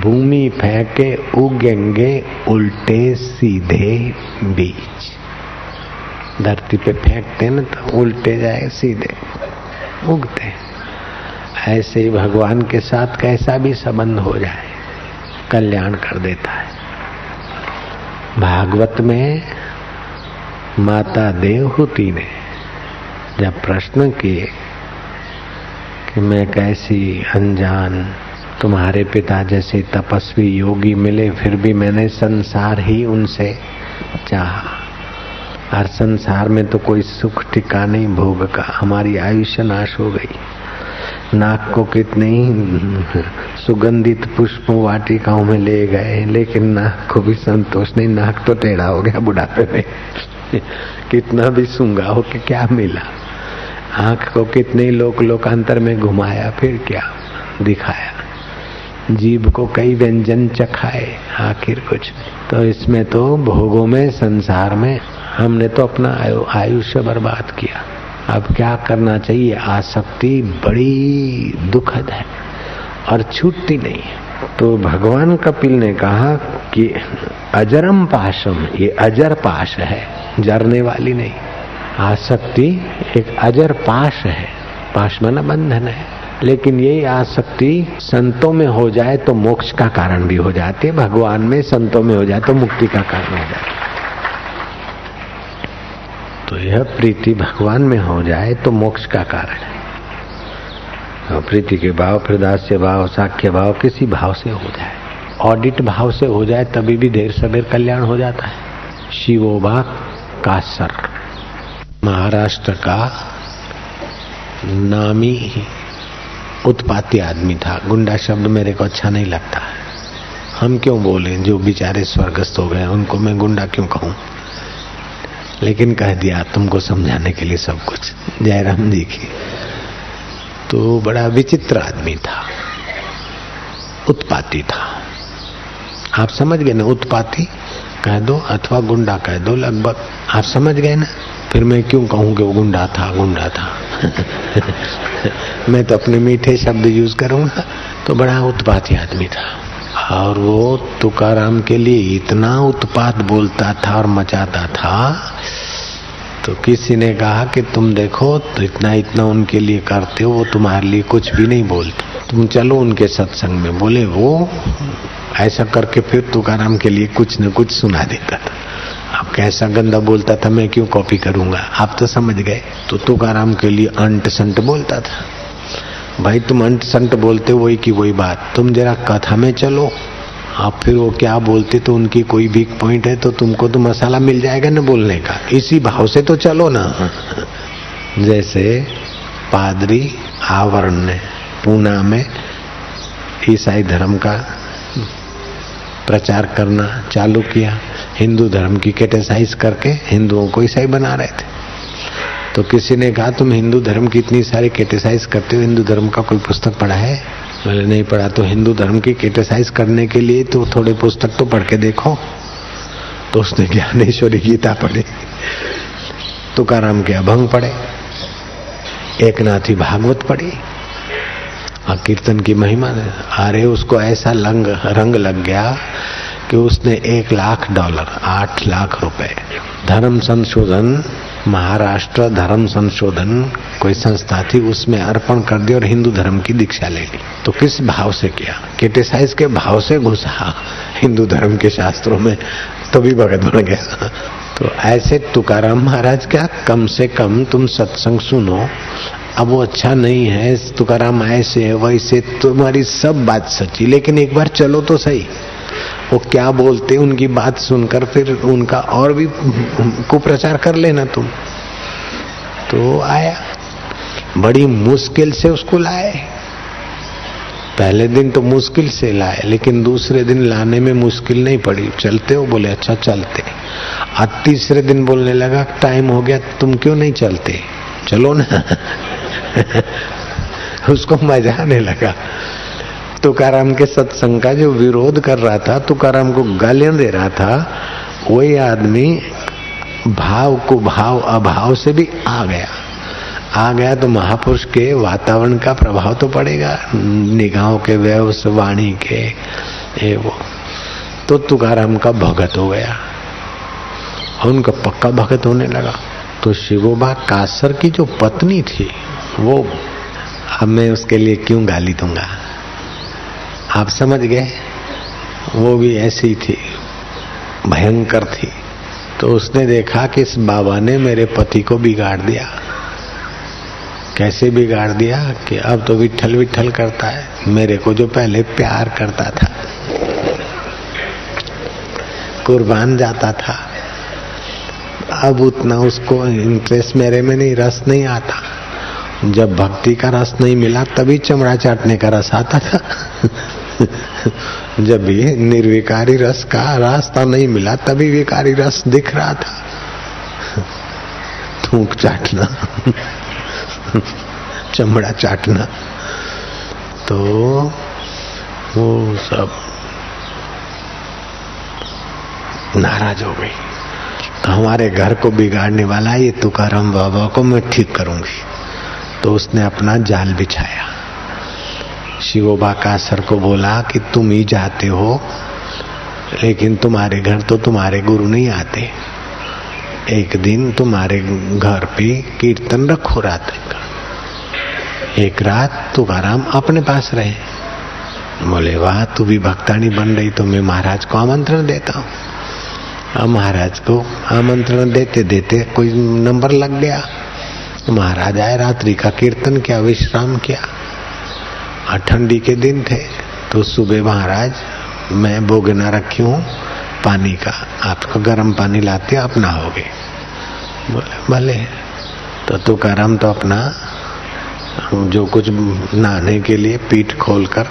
भूमि फेंके, उगेंगे, उल्टे सीधे बीच। धरती पे फेंकते ना तो उल्टे जाए, सीधे उगते ऐसे ही भगवान के साथ कैसा भी संबंध हो जाए, कल्याण कर देता है। भागवत में माता देवहूति ने जब प्रश्न किए कि मैं कैसी अनजान, तुम्हारे पिता जैसे तपस्वी योगी मिले, फिर भी मैंने संसार ही उनसे चाहा। और संसार में तो कोई सुख टिका नहीं भोग का। हमारी आयुष्य नाश हो गई। नाक को कितने ही सुगंधित पुष्प वाटिकाओं में ले गए, लेकिन नाक को भी संतोष नहीं। नाक तो टेढ़ा हो गया बुढ़ापे में। कितना भी सूँगा हो कि क्या मिला। आँख को कितने लोक लोकांतर में घुमाया, फिर क्या दिखाया। जीव को कई व्यंजन चखाए, आखिर कुछ तो इसमें तो भोगों में, संसार में हमने तो अपना आयुष्य बर्बाद किया। अब क्या करना चाहिए? आसक्ति बड़ी दुखद है और छूटती नहीं तो भगवान कपिल ने कहा कि अजरम पाशम, ये अजर पाश है, जरने वाली नहीं। आसक्ति एक अजर पाश है। पाश माना बंधन है। लेकिन यही आसक्ति संतों में हो जाए तो मोक्ष का कारण भी हो जाती है। भगवान में संतों में हो जाए तो मुक्ति का कारण हो जाता है। तो यह प्रीति भगवान में हो जाए तो मोक्ष का कारण है। प्रीति के भाव, प्रदास्य भाव, साख्य भाव किसी भाव से हो जाए। ऑडिट भाव से हो जाए, तभी भी देर सबेर कल्याण हो जाता है। शिवोबा कासर। महाराष्ट्र का नामी उत्पाती आदमी था। गुंडा शब्द मेरे को अच्छा नहीं लगता। हम क्यों बोले? जो बेचारे स्वर्गस्थ हो गए, उनको मैं गुंडा क्यों कहूँ? लेकिन कह दिया, तुमको समझाने के लिए सब कुछ। जयराम जी की तो बड़ा विचित्र आदमी था, उत्पाती था। आप समझ गए ना, उत्पाती कह दो अथवा गुंडा कह दो, लगभग आप समझ गए ना, फिर मैं क्यों कहूँ कि वो गुंडा था गुंडा था? मैं तो अपने मीठे शब्द यूज़ करूँगा तो बड़ा उत्पाती आदमी था। और वो तुकाराम के लिए इतना उत्पात बोलता था और मचाता था तो किसी ने कहा कि तुम देखो तो इतना इतना उनके लिए करते हो, वो तुम्हारे लिए कुछ भी नहीं बोलते। तुम चलो उनके सत्संग में, बोले, वो ऐसा करके फिर तुकाराम के लिए कुछ न कुछ सुना देता था। अब कैसा गंदा बोलता था, मैं क्यों कॉपी करूँगा? आप तो समझ गए तो तुकाराम के लिए अंट संट बोलता था। भाई तुम अंट संट बोलते हो वही की वही बात। तुम जरा कथा में चलो। आप फिर वो क्या बोलते तो उनकी कोई वीक पॉइंट है तो तुमको तो मसाला मिल जाएगा ना बोलने का। इसी भाव से तो चलो ना। जैसे पादरी आवरण ने पूना में ईसाई धर्म का प्रचार करना चालू किया। हिंदू धर्म की कैटेसाइज करके हिंदुओं को ईसाई बना रहे थे। तो किसी ने कहा, तुम हिंदू धर्म की इतनी सारी क्रिटिसाइज करते हो, हिंदू धर्म का कोई पुस्तक पढ़ा है? मैंने नहीं पढ़ा। तो हिंदू धर्म की क्रिटिसाइज करने के लिए तो थोड़े पुस्तक तो पढ़ के देखो। तो उसने ज्ञानेश्वरी गीता पढ़ी। तुकाराम के अभंग पढ़े एक नाथी भागवत पढ़ी, और कीर्तन की महिमा अरे, उसको ऐसा लंग, रंग लग गया कि उसने एक लाख डॉलर, आठ लाख रुपए, धर्म संशोधन महाराष्ट्र धर्म संशोधन कोई संस्था थी, उसमें अर्पण कर दिया और हिंदू धर्म की दीक्षा ले ली। तो किस भाव से किया? क्रिटिसाइज के भाव से घुसा हिंदू धर्म के शास्त्रों में, तभी भगत बन गया। तो ऐसे तुकाराम महाराज क्या? कम से कम तुम सत्संग सुनो। अब वो अच्छा नहीं है, तुकाराम ऐसे वैसे, तुम्हारी सब बात सच्ची, लेकिन एक बार चलो तो सही। वो क्या बोलते उनकी बात सुनकर फिर उनका और भी कुप्रचार कर लेना तुम। तो आया। बड़ी मुश्किल से उसको लाए। पहले दिन तो मुश्किल से लाए, लेकिन दूसरे दिन लाने में मुश्किल नहीं पड़ी। चलते हो? बोले अच्छा चलते। आज तीसरे दिन बोलने लगा, टाइम हो गया, तुम क्यों नहीं चलते? चलो ना। उसको मज़ा आने लगा। तुकाराम के सत्संग का जो विरोध कर रहा था, तुकाराम को गालियाँ दे रहा था, वही आदमी भाव को भाव, अभाव से भी आ गया। आ गया तो महापुरुष के वातावरण का प्रभाव तो पड़ेगा, निगाहों के व्यवस वाणी के, ये वो। तो तुकाराम का भगत हो गया। और उनका पक्का भगत होने लगा। तो शिवोबा कासर की जो पत्नी थी, वो, अब मैं उसके लिए क्यों गाली दूँगा? आप समझ गए? वो भी ऐसी थी, भयंकर थी। तो उसने देखा कि इस बाबा ने मेरे पति को बिगाड़ दिया। कैसे बिगाड़ दिया कि अब तो विठल विठल करता है, मेरे को जो पहले प्यार करता था। कुर्बान जाता था। अब उतना उसको इंटरेस्ट मेरे में नहीं, रस नहीं आता। जब भक्ति का रस नहीं मिला, तभी चमड़ा चाटने का रस आता था। जब भी निर्विकारी रस का रास्ता नहीं मिला, तभी विकारी रस दिख रहा था। थूक चाटना, चमड़ा चाटना। तो वो सब नाराज़ हो गई। तो हमारे घर को बिगाड़ने वाला ये तुकाराम बाबा को मैं ठीक करूँगी। तो उसने अपना जाल बिछाया। शिवोबा कासर को बोला कि तुम ही जाते हो, लेकिन तुम्हारे घर तो तुम्हारे गुरु नहीं आते। एक दिन तुम्हारे घर पे कीर्तन रखो रात का एक रात तुकाराम अपने पास रहे। बोले, वाह, तू भी भक्तानी बन रही तो मैं महाराज को आमंत्रण देता हूँ। अब महाराज को आमंत्रण देते देते कोई नंबर लग गया। महाराज आए, रात्रि का कीर्तन किया, विश्राम किया। और ठंडी के दिन थे। तो सुबह महाराज, मैं बोगना रखी हूँ पानी का। आपको गर्म पानी लाते आप नहाओगे बोले, भले। तो तुकाराम तो अपना, जो कुछ नहाने के लिए पीठ खोलकर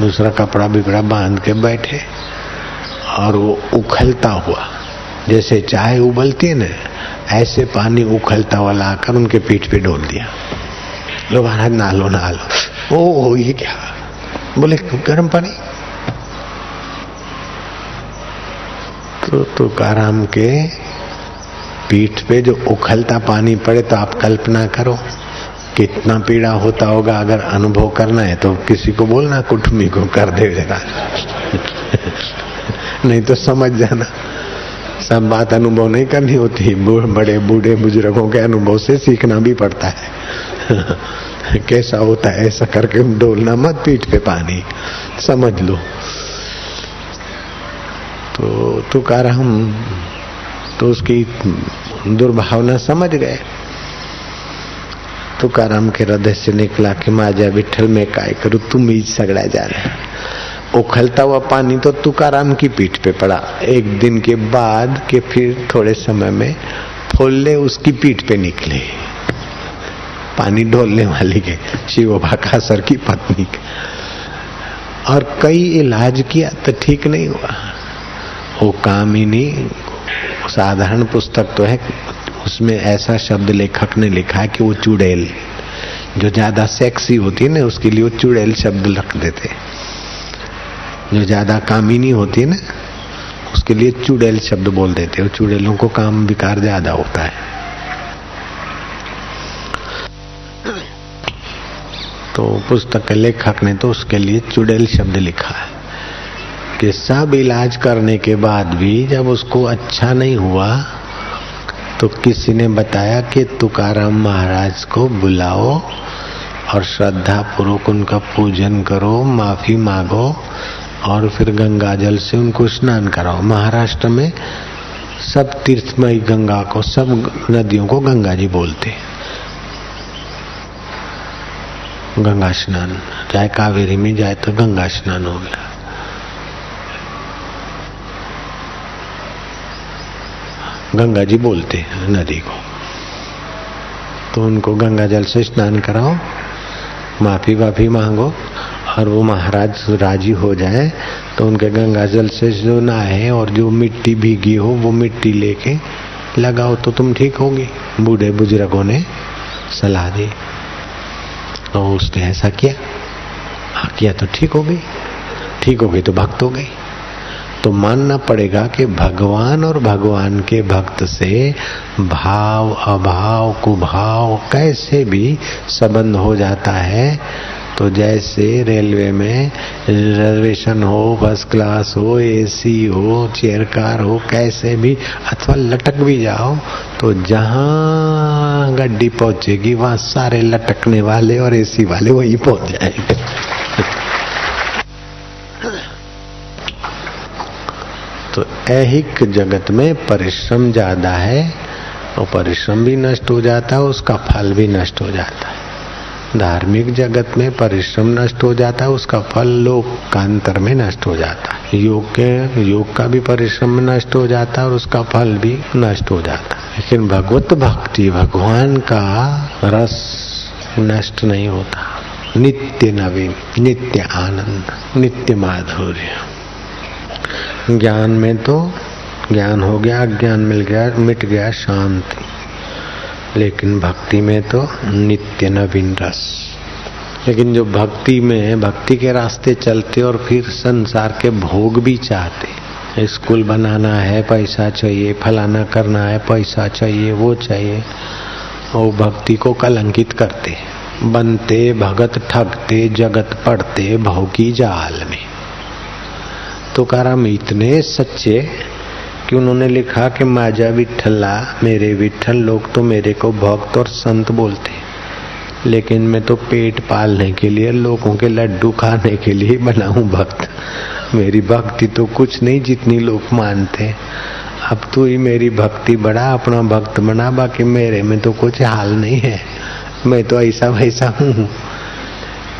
दूसरा कपड़ा बिगड़ा बाँध के बैठे और वो उखलता हुआ, जैसे चाय उबलती है ना, ऐसे पानी उखलता हुआ लाकर उनके पीठ पे डोल दिया। लो महाराज, नहा लो नहा लो। ओ ये क्या? बोले, गर्म पानी? तो तुकाराम के पीठ पे जो उखलता पानी पड़े तो आप कल्पना करो, कितना पीड़ा होता होगा अगर अनुभव करना है तो किसी को बोलना, कुटुंबी को कर दे जरा नहीं तो समझ जाना। सब बात अनुभव नहीं करनी होती। बड़े बूढ़े बुज़ुर्गों के अनुभव से सीखना भी पड़ता है। कैसा होता है, ऐसा करके डोलना मत, पीठ पे पानी। समझ लो। तो तुकाराम तो उसकी दुर्भावना समझ गए। तुकाराम के हृदय से निकला कि माजा विठल में काय करूँ? तुम ही सगड़ा जाना। उखलता हुआ पानी तो तुकाराम की पीठ पे पड़ा। एक दिन के बाद के फिर थोड़े समय में फोल्ले उसकी पीठ पे निकले। पानी ढोलने वाली के, शिव भाकासर की पत्नी के। और कई इलाज किया तो ठीक नहीं हुआ। वो कामिनी साधारण पुस्तक तो है। उसमें ऐसा शब्द लेखक ने लिखा है कि वो चुड़ैल, जो ज़्यादा सेक्सी होती है ना, उसके लिए वो चुड़ैल शब्द रख देते। जो ज़्यादा कामिनी होती है ना। उसके लिए चुड़ैल शब्द बोल देते हो। चुड़ैलों को काम विकार ज़्यादा होता है। तो पुस्तक के लेखक ने तो उसके लिए चुड़ैल शब्द लिखा है कि सब इलाज करने के बाद भी जब उसको अच्छा नहीं हुआ तो किसी ने बताया कि तुकाराम महाराज को बुलाओ और श्रद्धा पूर्वक उनका पूजन करो, माफ़ी मांगो और फिर गंगा जल से उनको स्नान कराओ। महाराष्ट्र में सब तीर्थमय गंगा को, सब नदियों को गंगा जी बोलते गंगा स्नान, चाहे कावेरी में जाए तो गंगा स्नान हो गया। गंगा जी बोलते हैं नदी को। तो उनको गंगा जल से स्नान कराओ। माफ़ी वाफी मांगो। और वो महाराज राज़ी हो जाए तो उनके गंगा जल से जो नहाए और जो मिट्टी भीगी हो, वो मिट्टी लेके लगाओ तो तुम ठीक होगी। बूढ़े बुज़ुर्गों ने सलाह दी। तो उसने ऐसा किया। हाँ किया तो ठीक हो गई। ठीक हो गई तो भक्त हो गई। तो मानना पड़ेगा कि भगवान और भगवान के भक्त से भाव, अभाव, कुभाव कैसे भी संबंध हो जाता है। तो जैसे रेलवे में रिजर्वेशन हो, फ़र्स्ट क्लास हो एसी हो, चेयर कार हो, कैसे भी, अथवा लटक भी जाओ तो जहाँ गड्डी पहुंचेगी, वहाँ सारे लटकने वाले और एसी वाले वहीं पहुँच जाएँगे। तो ऐहिक जगत में परिश्रम ज़्यादा है, और परिश्रम भी नष्ट हो जाता है, उसका फल भी नष्ट हो जाता है। धार्मिक जगत में परिश्रम नष्ट हो जाता है, उसका फल लोक कांतर में नष्ट हो जाता है। योग के, योग का भी परिश्रम नष्ट हो जाता है और उसका फल भी नष्ट हो जाता है। लेकिन भगवत भक्ति, भगवान का रस नष्ट नहीं होता। नित्य नवीन, नित्य आनंद, नित्य माधुर्य। ज्ञान में तो ज्ञान हो गया, ज्ञान मिल गया, मिट गया शांति। लेकिन भक्ति में तो नित्य नवीन रस। लेकिन जो भक्ति में है, भक्ति के रास्ते चलते और फिर संसार के भोग भी चाहते। स्कूल बनाना है, पैसा चाहिए, फलाना करना है, पैसा चाहिए, वो चाहिए। वो भक्ति को कलंकित करते बनते, भगत ठगते, जगत पड़ते भोगी जाल में। तो काराम इतने सच्चे कि उन्होंने लिखा कि माजा विठला मेरे विठल लोग तो मेरे को भक्त और संत बोलते लेकिन मैं तो पेट पालने के लिए, लोगों के लड्डू खाने के लिए बना हूँ भक्त। मेरी भक्ति तो कुछ नहीं जितनी लोग मानते। अब तू ही मेरी भक्ति बड़ा अपना भक्त बना, बाकी मेरे में तो कुछ हाल नहीं है। मैं तो ऐसा वैसा हूँ।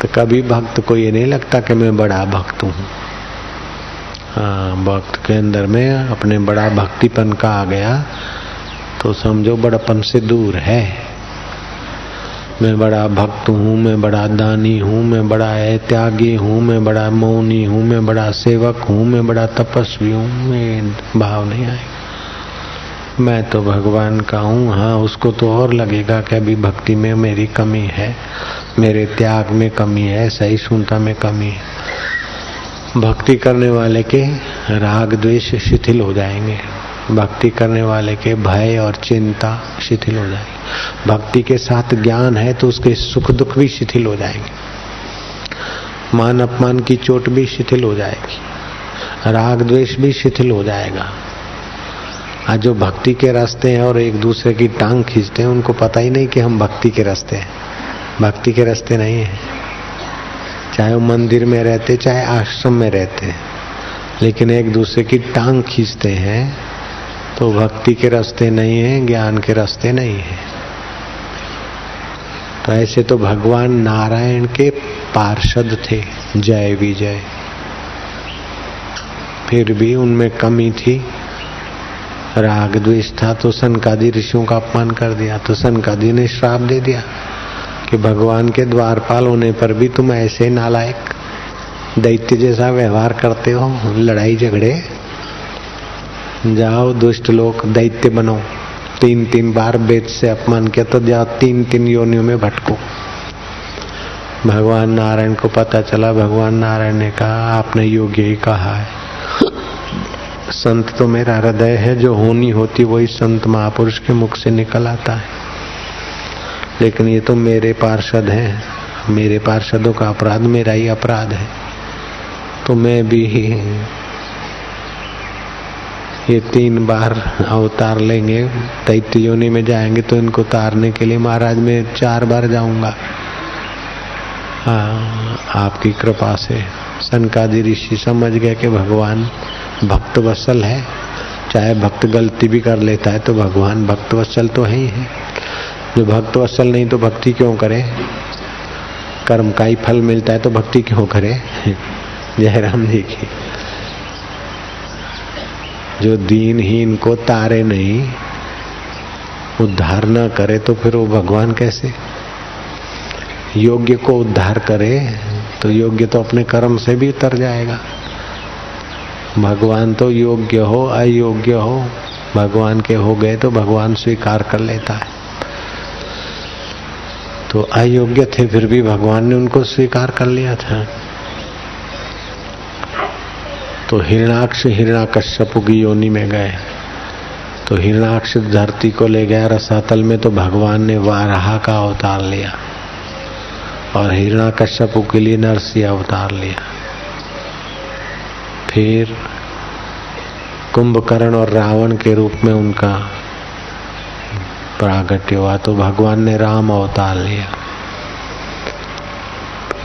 तो कभी भक्त को ये नहीं लगता कि मैं बड़ा भक्त हूँ हाँ। भक्त के अंदर में अपने बड़ा भक्तिपन का आ गया तो समझो बड़पन से दूर है। मैं बड़ा भक्त हूँ, मैं बड़ा दानी हूँ, मैं बड़ा है त्यागी हूँ, मैं बड़ा मौनी हूँ, मैं बड़ा सेवक हूँ, मैं बड़ा तपस्वी हूँ, मैं भाव नहीं आएगा। मैं तो भगवान का हूँ हाँ उसको तो और लगेगा कि अभी भक्ति में मेरी कमी है, मेरे त्याग में कमी है, सही सुनता में कमी है। भक्ति करने वाले के राग द्वेष शिथिल हो जाएँगे। भक्ति करने वाले के भय और चिंता शिथिल हो जाएँगे। भक्ति के साथ ज्ञान है तो उसके सुख दुख भी शिथिल हो जाएँगे। मान अपमान की चोट भी शिथिल हो जाएगी। राग द्वेष भी शिथिल हो जाएगा। आज जो भक्ति के रास्ते हैं और एक दूसरे की टांग खींचते हैं, उनको पता ही नहीं कि हम भक्ति के रास्ते हैं। भक्ति के रास्ते नहीं है। चाहे वो मंदिर में रहते, चाहे आश्रम में रहते लेकिन एक दूसरे की टांग खींचते हैं तो भक्ति के रास्ते नहीं है, ज्ञान के रास्ते नहीं है। तो ऐसे तो भगवान नारायण के पार्षद थे, जय विजय। फिर भी उनमें कमी थी। राग द्वेष था तो सनकादि ऋषियों का अपमान कर दिया तो सनकादि ने श्राप दे दिया। कि भगवान के द्वारपाल होने पर भी तुम ऐसे नालायक दैत्य जैसा व्यवहार करते हो, लड़ाई झगड़े? जाओ दुष्ट लोग, दैत्य बनो। तीन तीन बार बेच से अपमान किया तो जाओ तीन तीन योनियों में भटको। भगवान नारायण को पता चला, भगवान नारायण ने कहा, आपने योग्य ही कहा है। संत तो मेरा हृदय है, जो होनी होती वही संत महापुरुष के मुख से निकल आता है। लेकिन ये तो मेरे पार्षद हैं। मेरे पार्षदों का अपराध, मेरा ही अपराध है। तो मैं भी ये तीन बार अवतार लेंगे। दैत्य योनि में जाएँगे तो इनको तारने के लिए महाराज मैं चार बार जाऊँगा। हाँ आपकी कृपा से। सनकादि ऋषि समझ गए कि भगवान भक्त वसल है। चाहे भक्त गलती भी कर लेता है तो भगवान भक्त वसल तो है ही है। जो भक्त वसल नहीं तो भक्ति क्यों करे? कर्म का ही फल मिलता है तो भक्ति क्यों करे? जयराम जी की। जो दीनहीन को तारे नहीं, उद्धार न करे तो फिर वो भगवान कैसे? योग्य को उद्धार करे तो योग्य तो अपने कर्म से भी उतर जाएगा। भगवान तो योग्य हो, अयोग्य हो, भगवान के हो गए तो भगवान स्वीकार कर लेता है। तो अयोग्य थे, फिर भी भगवान ने उनको स्वीकार कर लिया था। तो हिरणाक्ष हिरणा कश्यप की योनि में गए। तो हिरणाक्ष धरती को ले गया, रसातल में तो भगवान ने वाराहा का अवतार लिया और हिरणा कश्यप के लिए नरसिंह अवतार लिया। फिर कुंभकर्ण और रावण के रूप में उनका प्रागट्य हुआ तो भगवान ने राम अवतार लिया।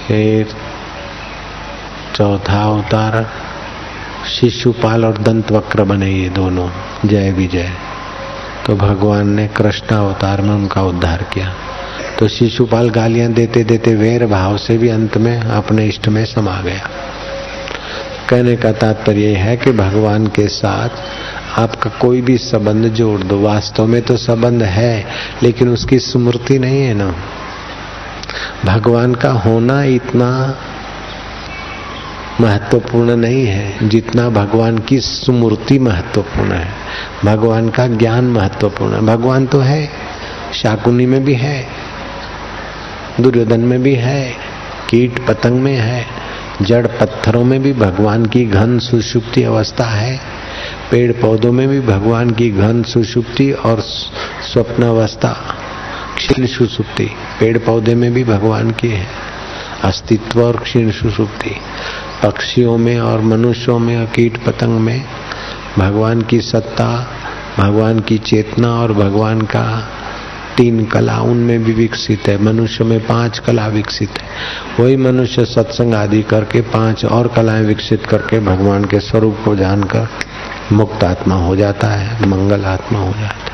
फिर चौथा अवतार शिशुपाल और दंत वक्र बने ये दोनों, जय विजय। तो भगवान ने कृष्ण अवतार में उनका उद्धार किया। तो शिशुपाल गालियाँ देते देते वेर भाव से भी अंत में अपने इष्ट में समा गया। कहने का तात्पर्य है कि भगवान के साथ आपका कोई भी संबंध जोड़ दो। वास्तव में तो संबंध है, लेकिन उसकी स्मृति नहीं है ना। भगवान का होना इतना महत्वपूर्ण नहीं है जितना भगवान की स्मृति महत्वपूर्ण है। भगवान का ज्ञान महत्वपूर्ण है। भगवान तो है, शाकुनी में भी है, दुर्योधन में भी है, कीट पतंग में है जड़ पत्थरों में भी भगवान की घन सुषुप्ति अवस्था है। पेड़ पौधों में भी भगवान की घन सुषुप्ति और स्वप्न अवस्था, क्षीण सुषुप्ति। पेड़ पौधे में भी भगवान की है। अस्तित्व और क्षीण सुषुप्ति। पक्षियों में और मनुष्यों में और कीट पतंग में भगवान की सत्ता, भगवान की चेतना और भगवान का तीन कला, उनमें भी विकसित है। मनुष्य में पाँच कला विकसित है। वही मनुष्य सत्संग आदि करके पाँच और कलाएँ विकसित करके भगवान के स्वरूप को जानकर मुक्त आत्मा हो जाता है मंगल आत्मा हो जाता है।